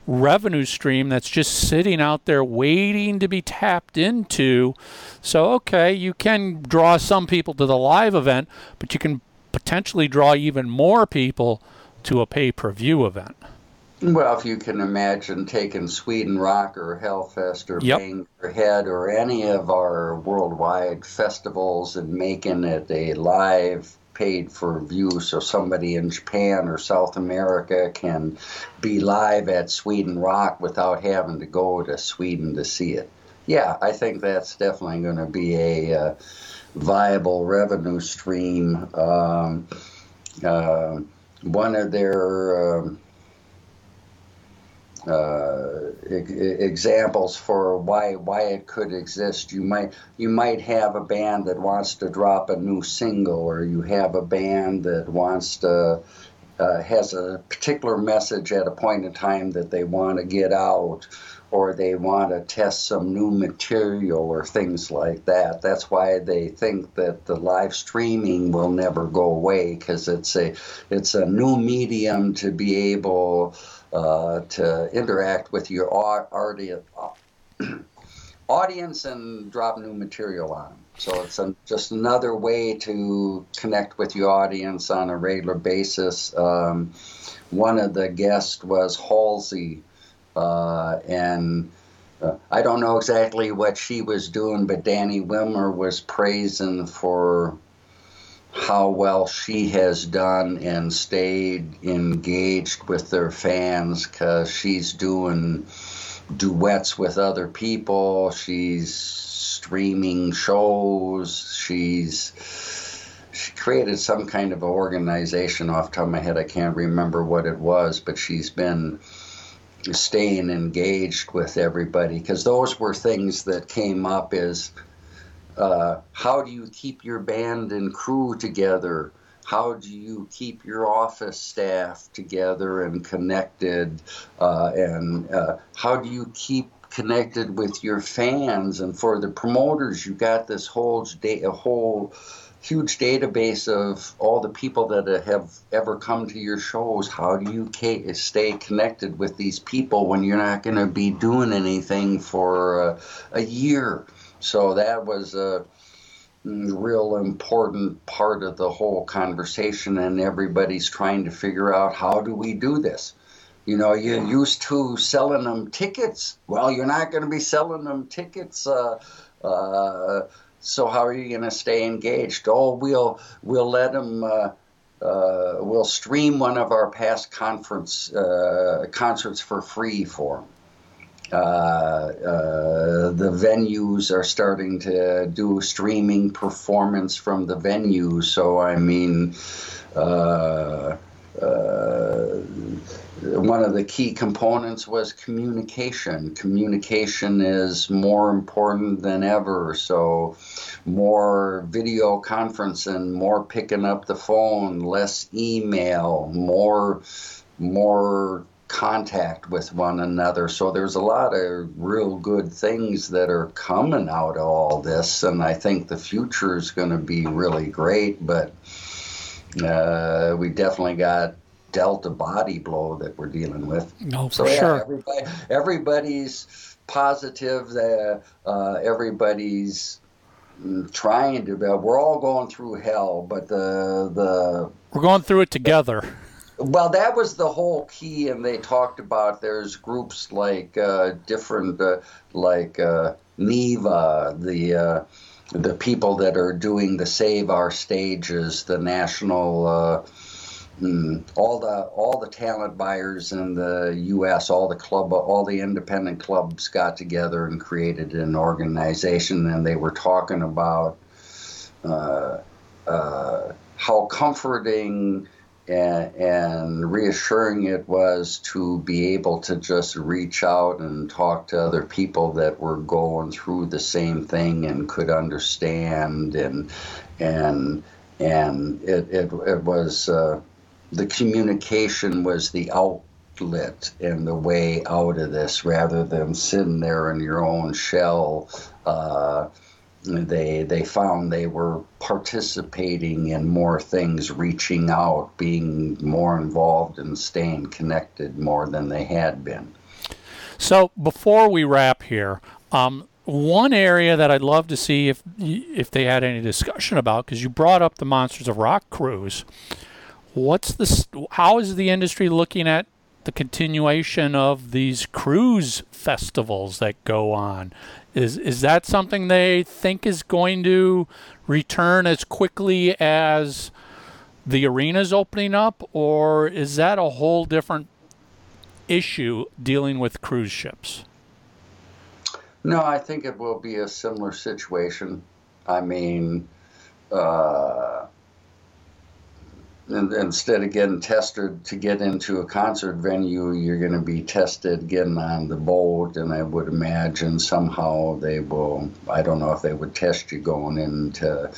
S1: revenue stream that's just sitting out there waiting to be tapped into so okay you can draw some people to the live event but you can potentially draw even more people to a pay-per-view event
S5: well, if you can imagine taking Sweden Rock or Hellfest or
S1: yep.
S5: Head or any of our worldwide festivals and making it a live paid for view so somebody in Japan or South America can be live at Sweden Rock without having to go to Sweden to see it. Yeah, I think that's definitely going to be a uh, viable revenue stream. Um, uh, one of their um, uh, examples for why why it could exist. You might you might have a band that wants to drop a new single, or you have a band that wants to uh, has a particular message at a point in time that they want to get out, or they want to test some new material or things like that. That's why they think that the live streaming will never go away because it's a it's a new medium to be able uh, to interact with your (clears throat) audience and drop new material on them. So it's a, just another way to connect with your audience on a regular basis. Um, one of the guests was Halsey, uh, and uh, I don't know exactly what she was doing, but Danny Wimmer was praising for how well she has done and stayed engaged with their fans because she's doing duets with other people. She's streaming shows. She's she created some kind of organization off top of my head. I can't remember what it was, but she's been staying engaged with everybody because those were things that came up as uh, how do you keep your band and crew together? How do you keep your office staff together and connected? Uh, and uh, how do you keep connected with your fans? And for the promoters, you got this whole day a whole huge database of all the people that have ever come to your shows. How do you stay connected with these people when you're not going to be doing anything for a year? So that was a real important part of the whole conversation, and everybody's trying to figure out how do we do this. You know, you're used to selling them tickets. Well, you're not going to be selling them tickets. Uh, uh, so how are you going to stay engaged? Oh, we'll we'll let them. Uh, uh, we'll stream one of our past conference uh, concerts for free for them. Uh, uh, the venues are starting to do streaming performance from the venue, So, I mean, uh, one of the key components was communication. Communication is more important than ever. So, more video conferencing, more picking up the phone, less email, more more contact with one another. So there's a lot of real good things that are coming out of all this, and I think the future is going to be really great. But uh, we definitely got delta body blow that we're dealing with.
S1: No,
S5: so
S1: for
S5: yeah,
S1: sure.
S5: Everybody, everybody's positive. That, uh, everybody's trying to. We're all going through hell, but the the
S1: we're going through it together
S5: Well, that was the whole key, and they talked about there's groups like uh, different, uh, like uh, NIVA, the uh, the people that are doing the Save Our Stages, the national. Uh, mm, all the all the talent buyers in the U.S., all the club, all the independent clubs got together and created an organization, and they were talking about uh, how comforting and, and reassuring it was to be able to just reach out and talk to other people that were going through the same thing and could understand and and and it it, it was uh, the communication was the outlet and the way out of this rather than sitting there in your own shell uh, they they found they were participating in more things, reaching out, being more involved, and staying connected more than they had been.
S1: So before we wrap here, um, one area that I'd love to see if if they had any discussion about, because you brought up the Monsters of Rock cruise. What's the how is the industry looking at the continuation of these cruise festivals that go on? Is is that something they think is going to return as quickly as the arenas opening up, or is that a whole different issue dealing with cruise ships?
S5: No, I think it will be a similar situation. I mean, uh, instead of getting tested to get into a concert venue, you're going to be tested getting on the boat. And I would imagine somehow they will, I don't know if they would test you going into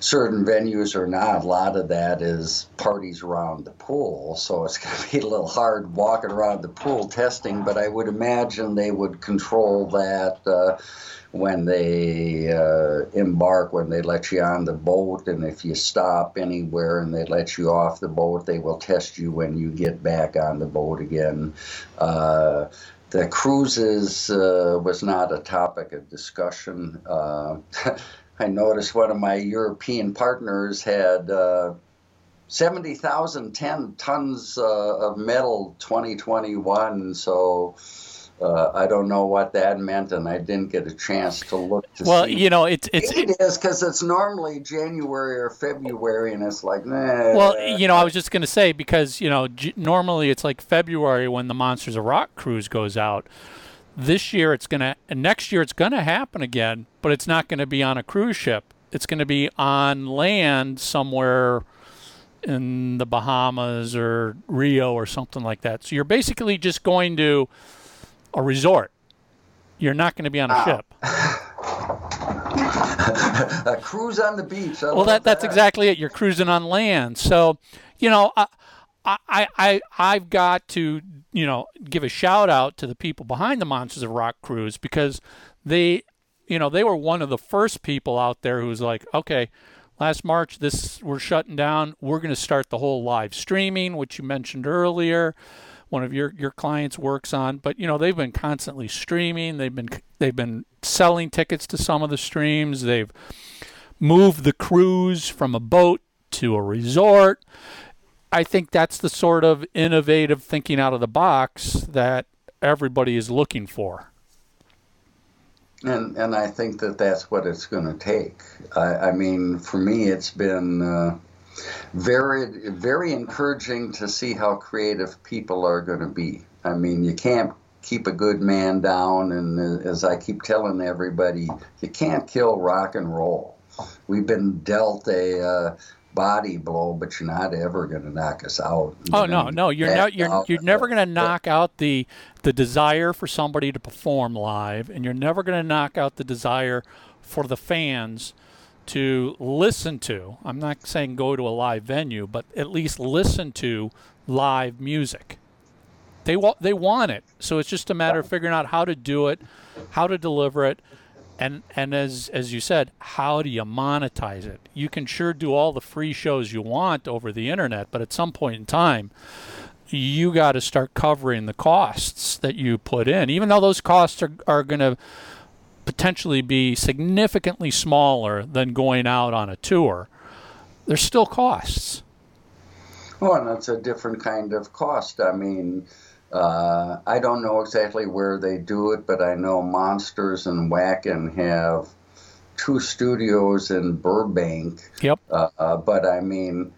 S5: certain venues or not. A lot of that is parties around the pool. So it's going to be a little hard walking around the pool testing, but I would imagine they would control that. Uh, when they uh, embark, when they let you on the boat, and if you stop anywhere and they let you off the boat, they will test you when you get back on the boat again. Uh, the cruises uh, was not a topic of discussion. Uh, (laughs) I noticed one of my European partners had uh, 70,000 tons uh, of metal 2021, so uh, I don't know what that meant, and I didn't get a chance to look to
S1: well,
S5: see.
S1: you know, it's it's
S5: it is because it's normally January or February, and it's like, nah.
S1: Well, you know, I was just going to say because you know G- normally it's like February when the Monsters of Rock cruise goes out. This year it's gonna, and next year it's gonna happen again, but it's not going to be on a cruise ship. It's going to be on land somewhere in the Bahamas or Rio or something like that. So you're basically just going to a resort. You're not going to be on a
S5: Ah.
S1: ship. (laughs)
S5: a cruise on the beach. I
S1: Well, that that's exactly it. You're cruising on land. So, you know, I, I, I, I've got to, you know, give a shout out to the people behind the Monsters of Rock cruise because they, you know, they were one of the first people out there who was like, okay, last March, this we're shutting down. We're going to start the whole live streaming, which you mentioned earlier. One of your your clients works on, but you know they've been constantly streaming. They've been they've been selling tickets to some of the streams. They've moved the cruise from a boat to a resort. I think that's the sort of innovative thinking out of the box that everybody is looking for.
S5: And and I think that that's what it's going to take. I, I mean, for me, it's been uh, very very encouraging to see how creative people are going to be. I mean, you can't keep a good man down, and uh, as I keep telling everybody, you can't kill rock and roll. We've been dealt a uh, body blow, but you're not ever going to knock us out.
S1: Oh no, no, you're not. You're
S5: Out.
S1: you're never going to knock out the the desire for somebody to perform live, and you're never going to knock out the desire for the fans to listen to. I'm not saying go to a live venue, but at least listen to live music. They want they want it, so it's just a matter of figuring out how to do it, how to deliver it, and and as as you said, how do you monetize it? You can sure do all the free shows you want over the internet, but at some point in time, you got to start covering the costs that you put in, even though those costs are are going to potentially be significantly smaller than going out on a tour. There's still costs.
S5: Oh, and it's a different kind of cost. I mean, uh, I don't know exactly where they do it, but I know Monsters and Wacken have two studios in Burbank.
S1: Yep.
S5: Uh, uh, but I mean,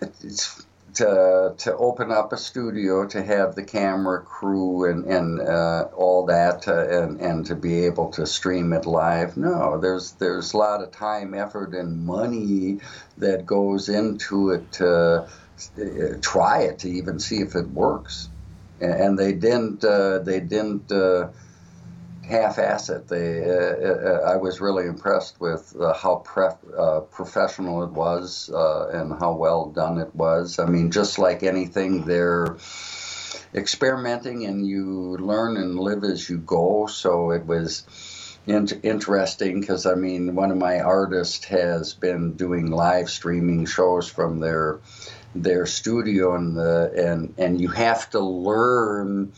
S5: it's to to open up a studio to have the camera crew and and uh, all that uh, and and to be able to stream it live. No there's there's a lot of time effort and money that goes into it to uh, try it to even see if it works. And, and they didn't uh, they didn't half-ass it. They, uh, uh, I was really impressed with uh, how pref- uh, professional it was uh, and how well done it was. I mean, just like anything, they're experimenting and you learn and live as you go. So it was in- interesting because I mean, one of my artists has been doing live streaming shows from their their studio and the and and you have to learn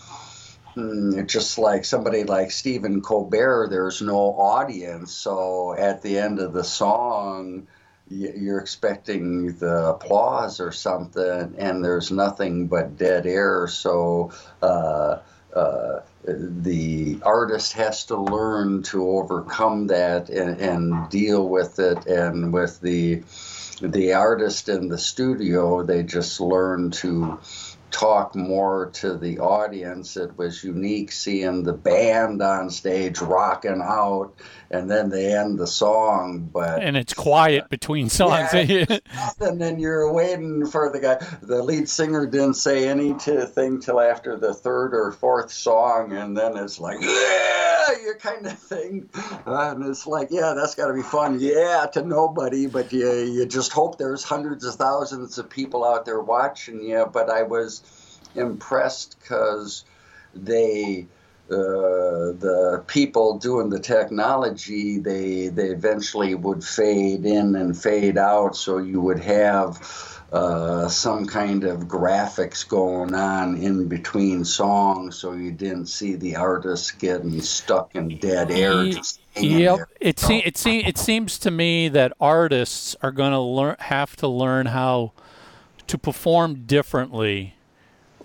S5: Mm, just like somebody like Stephen Colbert, there's no audience. So at the end of the song, you're expecting the applause or something, and there's nothing but dead air. So uh, uh, the artist has to learn to overcome that and, and deal with it. And with the the artist in the studio, they just learn to talk more to the audience. It was unique seeing the band on stage rocking out, and then they end the song. But
S1: and it's quiet between songs.
S5: Yeah, (laughs) and then you're waiting for the guy. The lead singer didn't say anything till after the third or fourth song, and then it's like, yeah, you kind of thing. And it's like, yeah, that's got to be fun. Yeah, to nobody, but you you just hope there's hundreds of thousands of people out there watching you. But I was impressed because they uh, the people doing the technology they they eventually would fade in and fade out. So you would have uh, some kind of graphics going on in between songs so you didn't see the artist getting stuck in dead air
S1: yep. it, se- it, se- it seems to me that artists are going to learn have to learn how to perform differently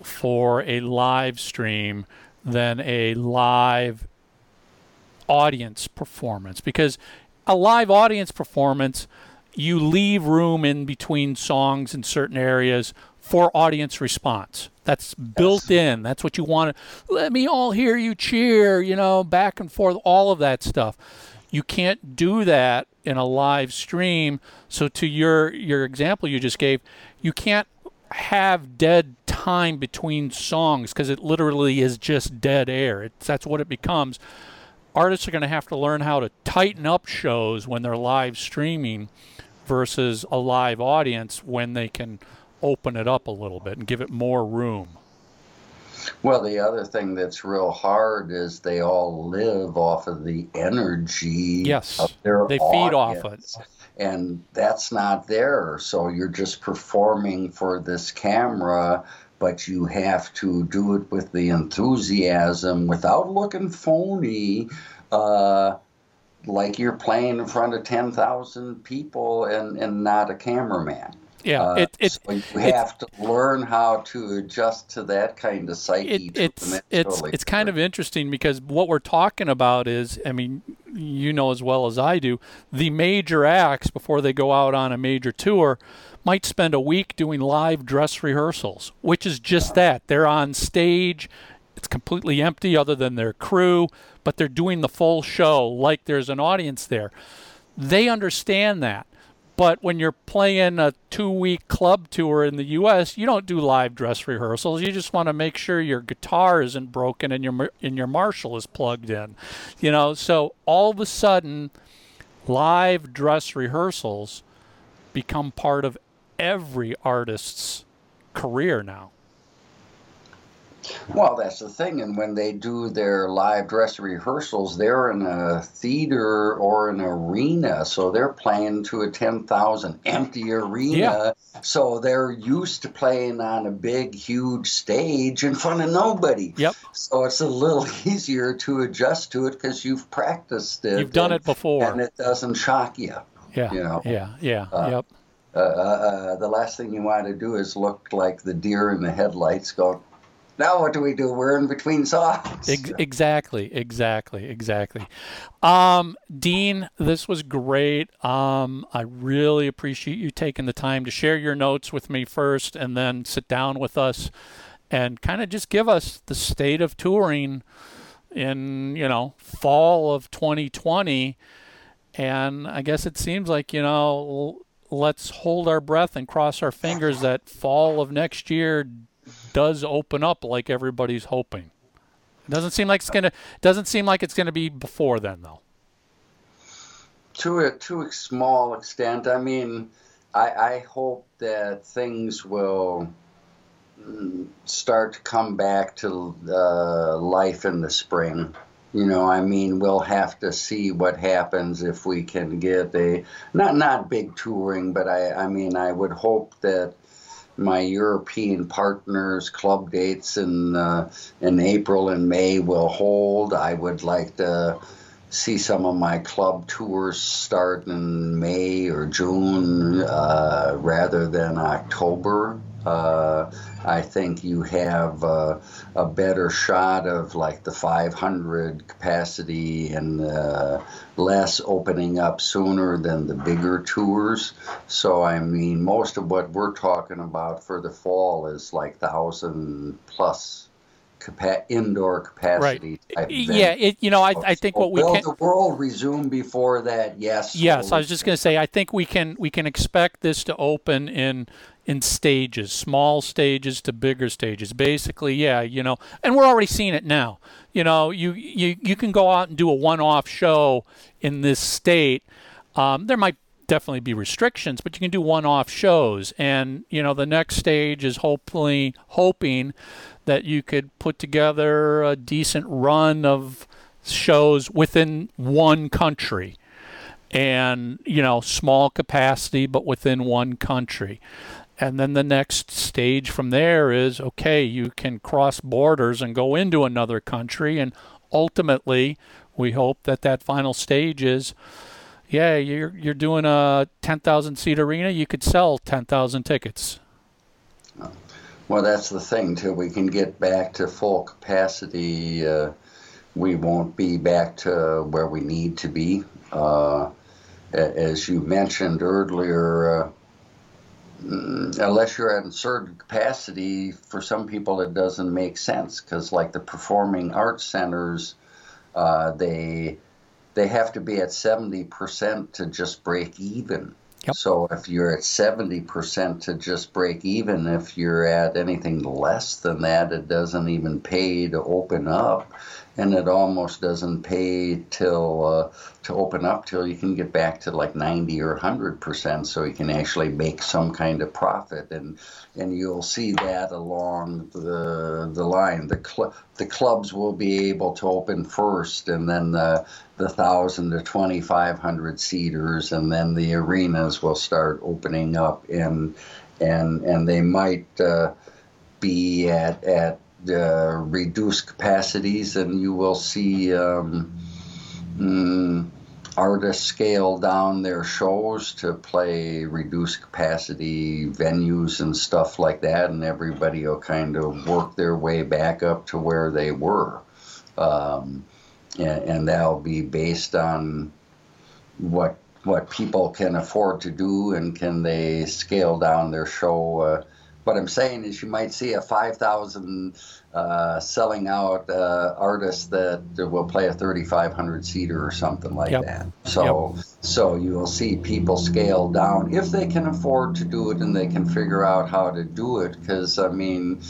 S1: for a live stream than a live audience performance. Because a live audience performance you leave room in between songs in certain areas for audience response. That's built yes. in. That's what you want to let me all hear you cheer you know back and forth all of that stuff. You can't do that in a live stream. So to your your example you just gave you can't have dead time between songs because it literally is just dead air. It's, that's what it becomes. Artists are going to have to learn how to tighten up shows when they're live streaming versus a live audience when they can open it up a little bit and give it more room.
S5: Well, the other thing that's real hard is they all live off of the energy.
S1: Yes,
S5: of their
S1: they
S5: audience.
S1: feed off it
S5: and that's not there. So you're just performing for this camera, but you have to do it with the enthusiasm without looking phony. Uh, like you're playing in front of 10,000 people and, and not a cameraman.
S1: Yeah, uh, it, it,
S5: so you have to learn how to adjust to that kind of psyche.
S1: It, it's it's it's kind of interesting because what we're talking about is, I mean, you know as well as I do, the major acts before they go out on a major tour might spend a week doing live dress rehearsals, which is just that. They're on stage. It's completely empty other than their crew, but they're doing the full show like there's an audience there. They understand that. But when you're playing a two week club tour in the U.S., you don't do live dress rehearsals. You just want to make sure your guitar isn't broken and your and your Marshall is plugged in, you know. So all of a sudden, live dress rehearsals become part of every artist's career now.
S5: Well, that's the thing. And when they do their live dress rehearsals, they're in a theater or an arena. So they're playing to a 10,000 empty arena.
S1: Yeah.
S5: So they're used to playing on a big, huge stage in front of nobody.
S1: Yep.
S5: So it's a little (laughs) easier to adjust to it because you've practiced it.
S1: You've done
S5: and,
S1: it before.
S5: And it doesn't shock you.
S1: Yeah.
S5: You know?
S1: Yeah. Yeah.
S5: Uh,
S1: yep.
S5: uh, uh, uh, the last thing you want to do is look like the deer in the headlights going, now what do we do? We're in between songs.
S1: Ex- exactly, exactly, exactly. Um, Dean, this was great. Um, I really appreciate you taking the time to share your notes with me first and then sit down with us and kind of just give us the state of touring in, you know, fall of 2020. And I guess it seems like, you know, let's hold our breath and cross our fingers that fall of next year does open up like everybody's hoping. It doesn't seem like it's gonna doesn't seem like it's gonna be before then though.
S5: To a to a small extent, I mean, I, I hope that things will mm, start to come back to uh, life in the spring. You know, I mean, we'll have to see what happens if we can get a not not big touring, but I I mean, I would hope that my European partners club dates in uh, in April and May will hold. I would like to see some of my club tours start in May or June uh, rather than October. Uh, I think you have uh, a better shot of like the 500 capacity and uh, less opening up sooner than the bigger tours. So, I mean, most of what we're talking about for the fall is like thousand plus capa- indoor capacity
S1: right. Yeah, it, you know, I, I think what we
S5: will
S1: can
S5: the world resume before that. Yes.
S1: Yes, I was just going to say I think we can we can expect this to open in in stages, small stages to bigger stages. Basically, yeah, you know, and we're already seeing it now. You know, you you you can go out and do a one-off show in this state. Um, there might definitely be restrictions, but you can do one-off shows, and you know, the next stage is hopefully hoping that you could put together a decent run of shows within one country and you know small capacity but within one country and then the next stage from there is okay, you can cross borders and go into another country. And ultimately, we hope that that final stage is yeah, you're, you're doing a 10,000 seat arena, you could sell 10,000 tickets.
S5: Well, that's the thing, too. We can get back to full capacity. Uh, we won't be back to where we need to be. Uh, as you mentioned earlier, uh, unless you're at a certain capacity, for some people it doesn't make sense because, like the performing arts centers, uh, they they have to be at seventy percent to just break even. Yep. So if you're at seventy percent to just break even, if you're at anything less than that, it doesn't even pay to open up and it almost doesn't pay till uh, to open up till you can get back to like 90 or 100 percent so you can actually make some kind of profit. And and you'll see that along the the line. The cl- the clubs will be able to open first and then the the 1000 to 2500 seaters and then the arenas will start opening up and and and they might uh, be at at uh, reduced capacities, and you will see um, mm, artists scale down their shows to play reduced capacity venues and stuff like that, and everybody will kind of work their way back up to where they were. Um, and, and that'll be based on what what people can afford to do and can they scale down their show uh, what I'm saying is you might see a 5,000 uh, selling out uh, artist that will play a 3,500 seater or something like yep. that. So, yep. so you will see people scale down if they can afford to do it and they can figure out how to do it. Because I mean,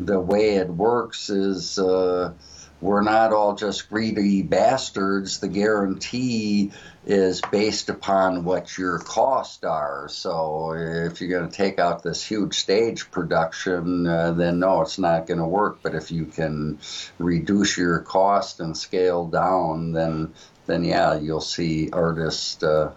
S5: the way it works is. Uh, we're not all just greedy bastards. The guarantee is based upon what your costs are. So if you're going to take out this huge stage production, uh, then no, it's not going to work. But if you can reduce your cost and scale down, then then yeah, you'll see artists uh,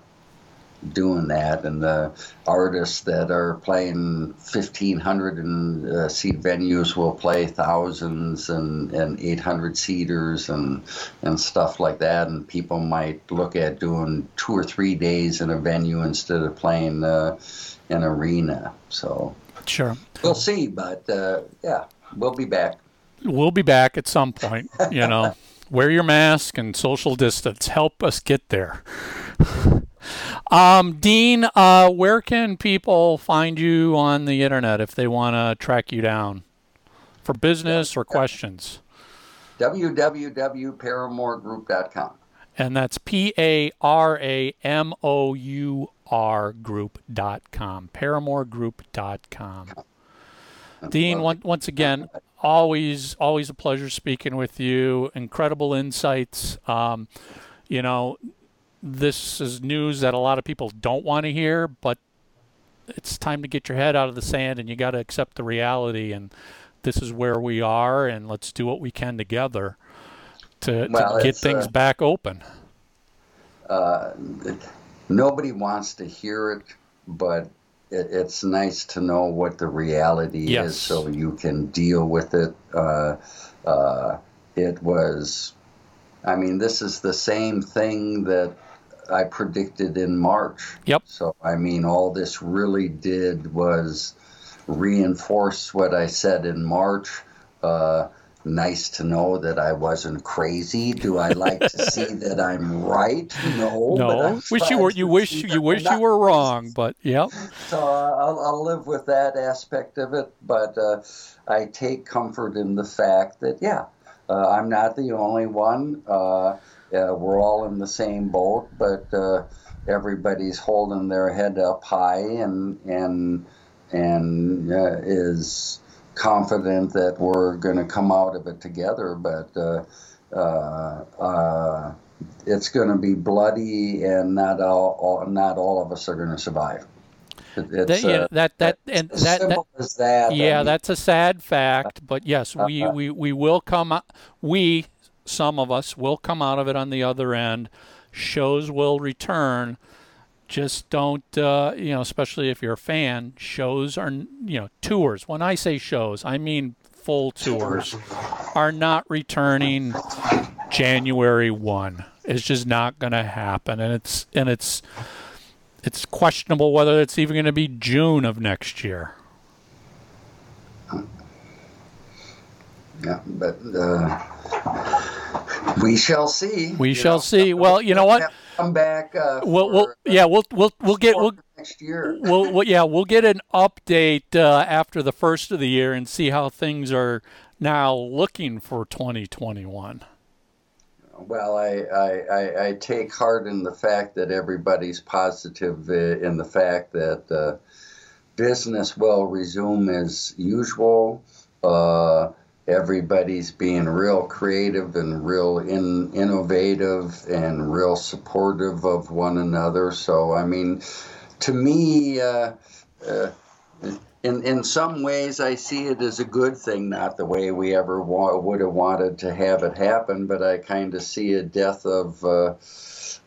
S5: doing that, and the artists that are playing 1,500 and uh, seat venues will play thousands and, and 800 seaters and and stuff like that, and people might look at doing two or three days in a venue instead of playing uh, an arena. So
S1: Sure.
S5: we'll see, but uh, yeah, we'll be back.
S1: We'll be back at some point, you know. (laughs) Wear your mask and social distance. Help us get there. (laughs) Um, Dean, uh, where can people find you on the internet if they want to track you down for business or questions?
S5: www.paramourgroup.com.
S1: And that's P A R A M O U R group.com. ParamourGroup.com. Dean, one, once again, always always a pleasure speaking with you. Incredible insights. Um, you know, this is news that a lot of people don't want to hear, but it's time to get your head out of the sand and you got to accept the reality. And this is where we are, and let's do what we can together to,
S5: Well,
S1: to get things
S5: uh,
S1: back open.
S5: Uh, nobody wants to hear it, but it, it's nice to know what the reality
S1: Yes.
S5: is so you can deal with it. Uh, uh, it was, I mean, this is the same thing that I predicted in March.
S1: Yep.
S5: So, I mean, all this really did was reinforce what I said in March. Uh, nice to know that I wasn't crazy. Do I like to see (laughs) that I'm right? No.
S1: No, wish you were. You wish you wish you were wrong, but yep.
S5: so uh, I'll, I'll live with that aspect of it, but uh, I take comfort in the fact that, yeah, uh, I'm not the only one. Uh, we're all in the same boat, but uh, everybody's holding their head up high and and and uh, is confident that we're going to come out of it together. But uh, uh, uh, it's going to be bloody, and not all, all not all of us are going to survive. It's,
S1: That, yeah,
S5: uh,
S1: that that and
S5: as
S1: that, that
S5: simple as that. I
S1: yeah,
S5: mean,
S1: that's a sad fact. But yes, we
S5: Uh-huh.
S1: we we will come. out We some of us will come out of it on the other end. Shows will return. Just don't, uh, you know, especially if you're a fan. Shows are, you know, tours. When I say shows, I mean full tours are not returning January one. It's just not going to happen, and it's and it's it's questionable whether it's even going to be June of next year.
S5: Yeah, but uh, we shall see.
S1: We shall
S5: know.
S1: see. Well, you know what?
S5: Come back. Uh,
S1: We'll, we'll yeah, we'll we'll we'll get we'll
S5: next year.
S1: we'll, we'll yeah we'll get an update uh, after the first of the year and see how things are now looking for 2021.
S5: Well, I, I, I, I take heart in the fact that everybody's positive uh, in the fact that uh, business will resume as usual. Uh, everybody's being real creative and real in, innovative and real supportive of one another. So, I mean, to me, uh, uh, in in some ways, I see it as a good thing, not the way we ever wa- would have wanted to have it happen, but I kind of see a death of uh,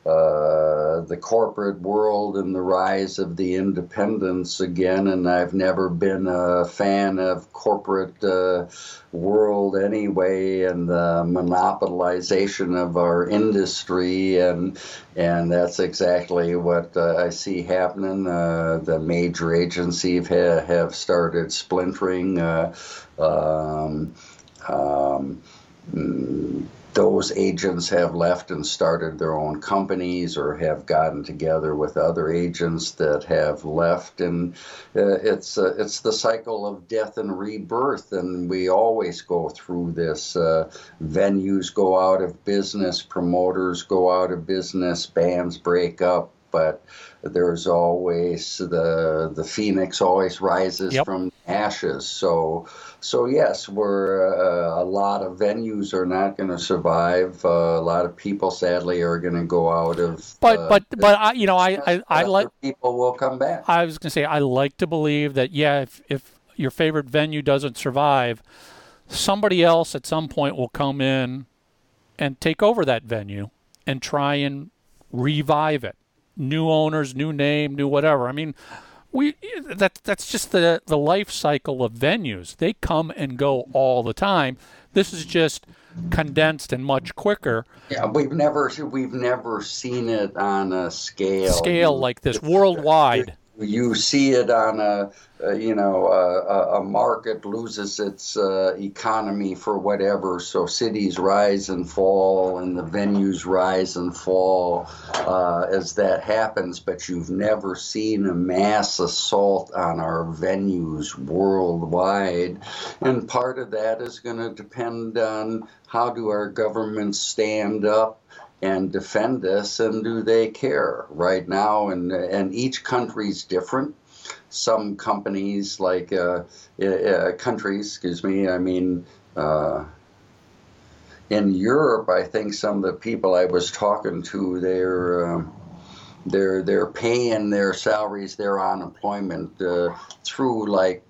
S5: uh, the corporate world and the rise of the independents again. And I've never been a fan of corporate uh, world anyway, and the monopolization of our industry, and and that's exactly what uh, I see happening. Uh, the major agencies have, have started splintering. Uh, um, um, mm, those agents have left and started their own companies or have gotten together with other agents that have left. And uh, it's uh, it's the cycle of death and rebirth. And we always go through this uh, venues go out of business promoters go out of business bands break up. But there's always the the phoenix always rises
S1: Yep.
S5: from ashes so so yes, we're uh, a lot of venues are not going to survive. Uh, a lot of people, sadly, are going to go out of.
S1: But
S5: uh,
S1: but but I, you know I I, I like
S5: people will come back.
S1: I was going to say I like to believe that yeah if if your favorite venue doesn't survive, somebody else at some point will come in and take over that venue and try and revive it. new owners, new name, new whatever. I mean, we that that's just the the life cycle of venues. They come and go all the time. This is just condensed and much quicker.
S5: Yeah, we've never we've never seen it on a scale
S1: Scale like this worldwide.
S5: You see it on a, a you know a, a market loses its uh, economy for whatever. So cities rise and fall and the venues rise and fall uh, as that happens. But you've never seen a mass assault on our venues worldwide. And part of that is going to depend on how do our governments stand up and defend this, and do they care right now and and each country's different some companies like uh, uh, countries excuse me i mean uh, in europe i think some of the people i was talking to they're um, they're they're paying their salaries their unemployment uh, through like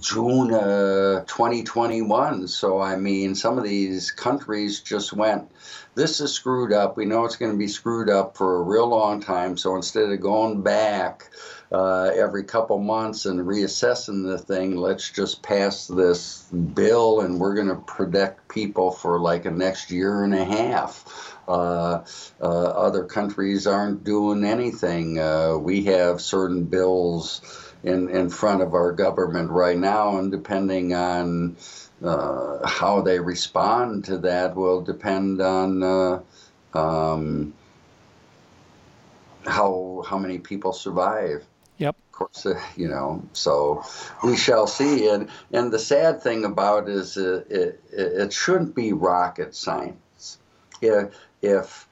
S5: June uh, 2021. So, I mean, some of these countries just went, this is screwed up. We know it's going to be screwed up for a real long time. So, instead of going back uh, every couple months and reassessing the thing, let's just pass this bill and we're going to protect people for like a next year and a half. Uh, uh, other countries aren't doing anything. Uh, we have certain bills in, in front of our government right now, and depending on uh, how they respond to that will depend on uh, um, how how many people survive.
S1: Yep.
S5: Of course, uh, you know. So we shall see. And and the sad thing about it is it, it, it shouldn't be rocket science. If if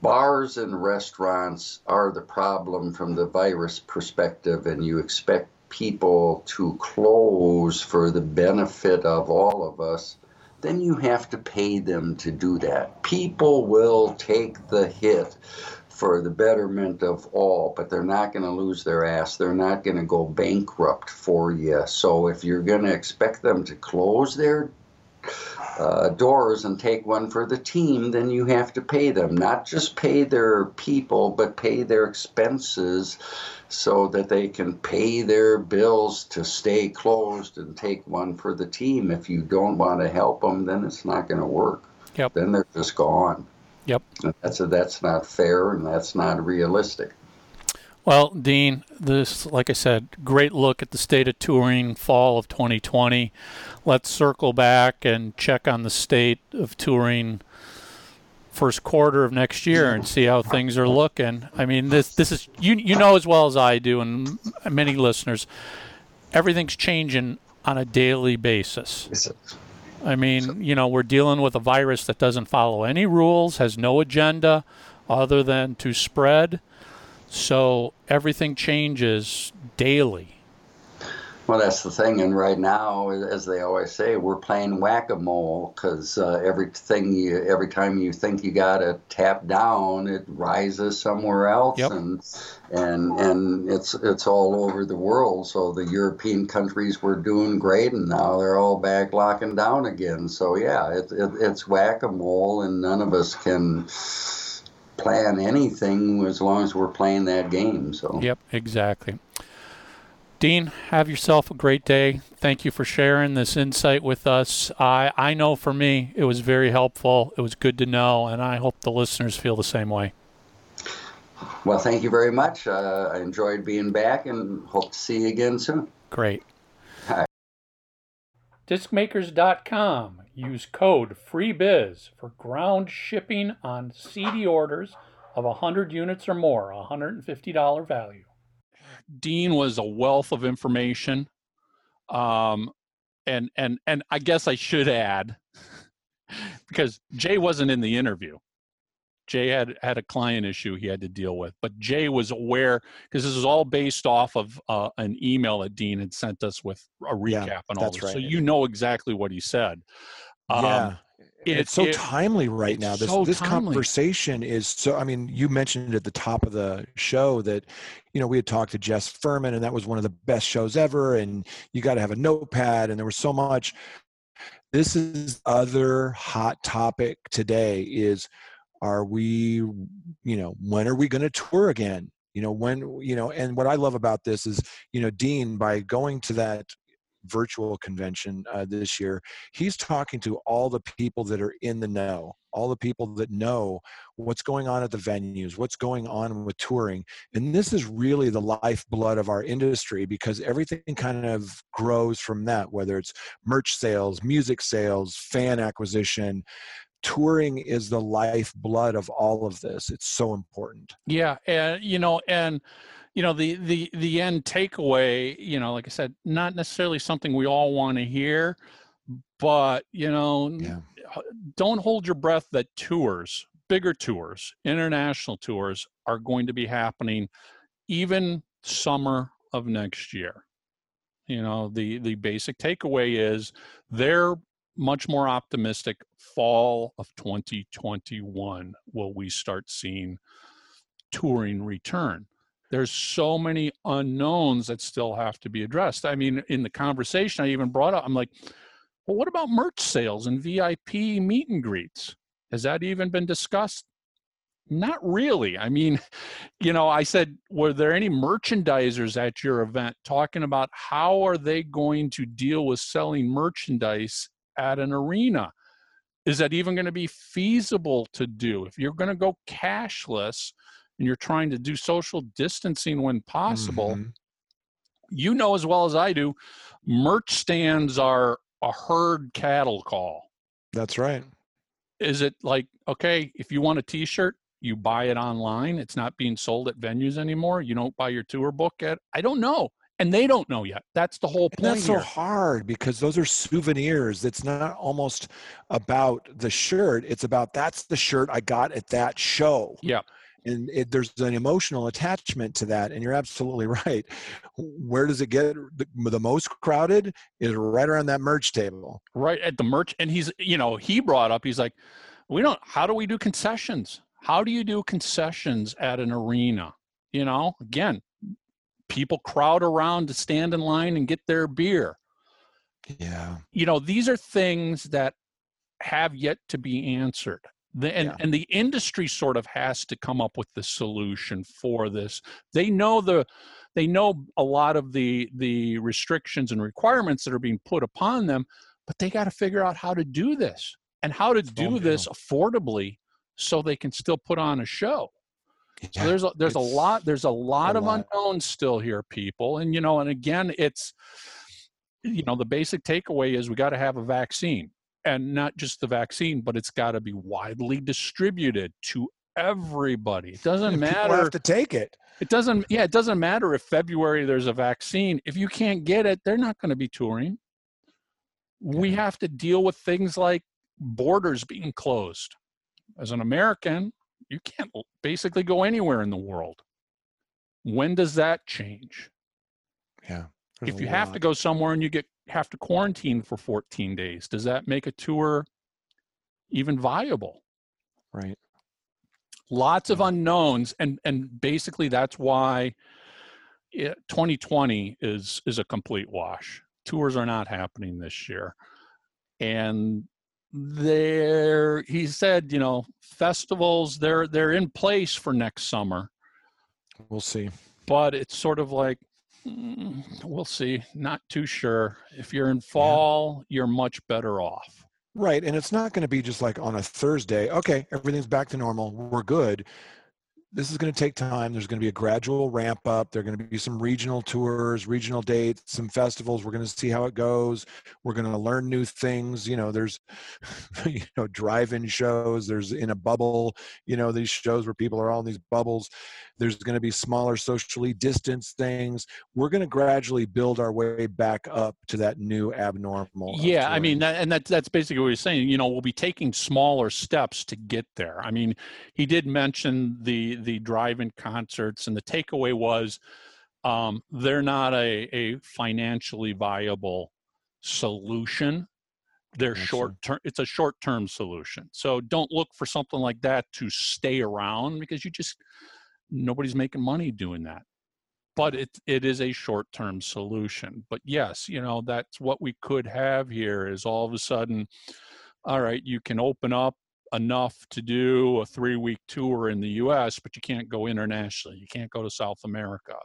S5: bars and restaurants are the problem from the virus perspective, and you expect people to close for the benefit of all of us, then you have to pay them to do that. People will take the hit for the betterment of all, but they're not going to lose their ass. They're not going to go bankrupt for you. So if you're going to expect them to close their uh, doors and take one for the team, then you have to pay them. Not just pay their people, but pay their expenses so that they can pay their bills to stay closed and take one for the team. If you don't want to help them, then it's not going to work.
S1: Yep.
S5: Then they're just gone.
S1: Yep.
S5: And that's a, that's not fair and that's not realistic.
S1: Well, Dean, this, like I said, great look at the state of touring fall of 2020. Let's circle back and check on the state of touring first quarter of next year and see how things are looking. I mean, this this is you you know as well as I do and many listeners, everything's changing on a daily basis. I mean, you know, we're dealing with a virus that doesn't follow any rules, has no agenda other than to spread. So everything changes daily.
S5: Well, that's the thing. And right now, as they always say, we're playing whack-a-mole because uh, everything you, every time you think you got to tap down, it rises somewhere else,
S1: Yep.
S5: and and and it's it's all over the world. So the European countries were doing great, and now they're all back locking down again. So yeah, it, it, it's whack-a-mole, and none of us can plan anything as long as we're playing that game. So
S1: Yep, exactly. Dean, have yourself a great day. Thank you for sharing this insight with us. I, I know for me it was very helpful. It was good to know, and I hope the listeners feel the same way.
S5: well, thank you very much. Uh, I enjoyed being back, and hope to see you again soon.
S1: Great. Discmakers.com. Use code FREEBIZ for ground shipping on CD orders of 100 units or more, a $150 value.
S3: Dean was a wealth of information. Um, and and and I guess I should add (laughs) because Jay wasn't in the interview. Jay had had a client issue he had to deal with, but Jay was aware because this is all based off of uh, an email that Dean had sent us with a recap
S2: Yeah,
S3: and all
S2: that's
S3: this.
S2: right.
S3: So you know exactly what he said. Um,
S2: yeah.
S3: it-
S2: it's so
S3: it-
S2: timely right now. This
S3: so
S2: this
S3: timely.
S2: conversation is so. I mean, you mentioned at the top of the show that you know we had talked to Jess Furman, and that was one of the best shows ever. And you got to have a notepad, and there was so much. This is other hot topic today. Is are we you know when are we going to tour again? You know when you know and what i love about this is you know dean by going to that virtual convention uh, this year he's talking to all the people that are in the know all the people that know what's going on at the venues what's going on with touring and this is really the lifeblood of our industry because everything kind of grows from that whether it's merch sales music sales fan acquisition touring is the lifeblood of all of this. It's so important.
S1: Yeah, and you know, and you know, the the the end takeaway, you know, like I said, not necessarily something we all want to hear, but you know,
S2: yeah.
S1: Uh, don't hold your breath that tours, bigger tours, international tours are going to be happening even summer of next year. You know, the the basic takeaway is they're much more optimistic fall of 2021 will we start seeing touring return. There's so many unknowns that still have to be addressed. I mean in the conversation i even brought up i'm like well what about merch sales and vip meet and greets? Has that even been discussed? Not really. I mean (laughs) you know i said were there any merchandisers at your event talking about how are they going to deal with selling merchandise at an arena. Is that even going to be feasible to do? If you're going to go cashless and you're trying to do social distancing when possible,
S2: Mhm.
S1: you know as well as I do, merch stands are a herd cattle call.
S2: that's right
S1: Is it like, okay, if you want a t shirt, you buy it online, it's not being sold at venues anymore, you don't buy your tour book at, I don't know. And they don't know yet. That's the whole
S2: And
S1: point
S2: that's so
S1: here.
S2: hard because those are souvenirs. It's not almost about the shirt. It's about that's the shirt I got at that show.
S1: Yeah.
S2: And it, there's an emotional attachment to that. And you're absolutely (laughs) right. Where does it get the, the most crowded? Is right around that merch table.
S1: right at the merch and he's you know he brought up he's like we don't how do we do concessions how do you do concessions at an arena you know again people crowd around to stand in line and get their beer.
S2: Yeah.
S1: you know these are things that have yet to be answered. The, and,
S2: Yeah.
S1: and the industry sort of has to come up with the solution for this. They know the they know a lot of the the restrictions and requirements that are being put upon them but they got to figure out how to do this and how to do this affordably so they can still put on a show so there's a, there's a lot there's a lot
S2: a
S1: of
S2: lot.
S1: unknowns still here, people, and you know, and again, it's you know the basic takeaway is we got to have a vaccine, and not just the vaccine, but it's got to be widely distributed to everybody. It doesn't
S2: And People
S1: matter.
S2: have to take it.
S1: It doesn't. Yeah, it doesn't matter if February there's a vaccine. If you can't get it, they're not going to be touring. We have to deal with things like borders being closed. As an American, you can't basically go anywhere in the world. When does that change?
S2: Yeah.
S1: If you have to go somewhere and you get have to quarantine for 14 days, does that make a tour even viable?
S2: Right.
S1: lots of unknowns and and basically that's why eh, it, 2020 is is a complete wash tours are not happening this year and there he said you know festivals they're they're in place for next summer
S2: We'll see.
S1: but it's sort of like mm, we'll see not too sure if you're in fall you're much better off
S2: Right. And it's not going to be just like on a Thursday, okay, everything's back to normal. We're good. This is going to take time. There's going to be a gradual ramp up. There are going to be some regional tours, regional dates, some festivals. We're going to see how it goes. We're going to learn new things. You know, there's, (laughs) you know, drive-in shows. There's in a bubble. You know, these shows where people are all in these bubbles. There's going to be smaller, socially distanced things. We're going to gradually build our way back up to that new abnormal.
S1: Yeah, I mean, that, and that's that's basically what he's saying. You know, we'll be taking smaller steps to get there. I mean, he did mention the the drive-in concerts, and the takeaway was um, they're not a a financially viable solution. They're short term. It's a short term solution. So don't look for something like that to stay around because you just nobody's making money doing that but it it is a short term solution but yes you know that's what we could have here is all of a sudden all right you can open up enough to do a three week tour in the US, but you can't go internationally. You can't go to South America.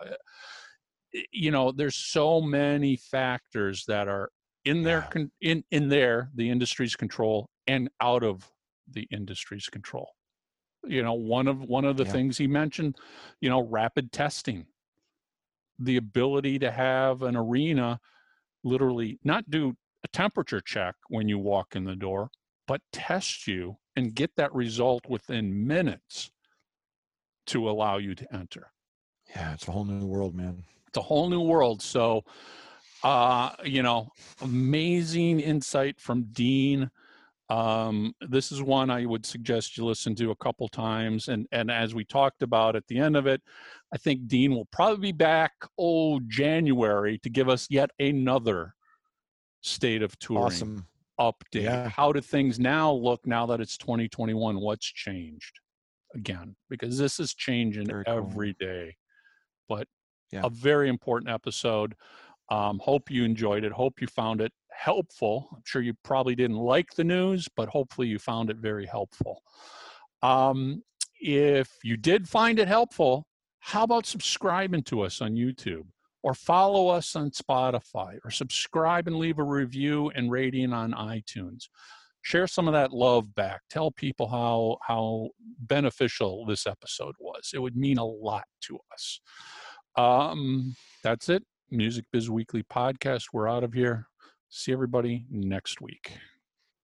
S1: Eh, you know, there's so many factors that are in their
S2: Yeah.
S1: in in there the industry's control and out of the industry's control. You know, one of one of the
S2: Yeah.
S1: things he mentioned, you know, rapid testing. The ability to have an arena literally not do a temperature check when you walk in the door, but test you and get that result within minutes to allow you to enter.
S2: Yeah, it's a whole new world, man.
S1: It's a whole new world. So, uh, you know, amazing insight from Dean. Um, this is one I would suggest you listen to a couple times. And and as we talked about at the end of it, I think Dean will probably be back oh January to give us yet another state of touring
S2: Awesome.
S1: Update.
S2: Yeah.
S1: How do things now look now that it's 2021? What's changed again? Because this is changing
S2: cool.
S1: every day. But
S2: Yeah.
S1: a very important episode. Um, hope you enjoyed it. Hope you found it helpful. I'm sure you probably didn't like the news, but hopefully you found it very helpful. Um, if you did find it helpful, how about subscribing to us on YouTube or follow us on Spotify or subscribe and leave a review and rating on iTunes? Share some of that love back. Tell people how how beneficial this episode was. It would mean a lot to us. Um, that's it. Music Biz Weekly podcast. We're out of here. See everybody next week.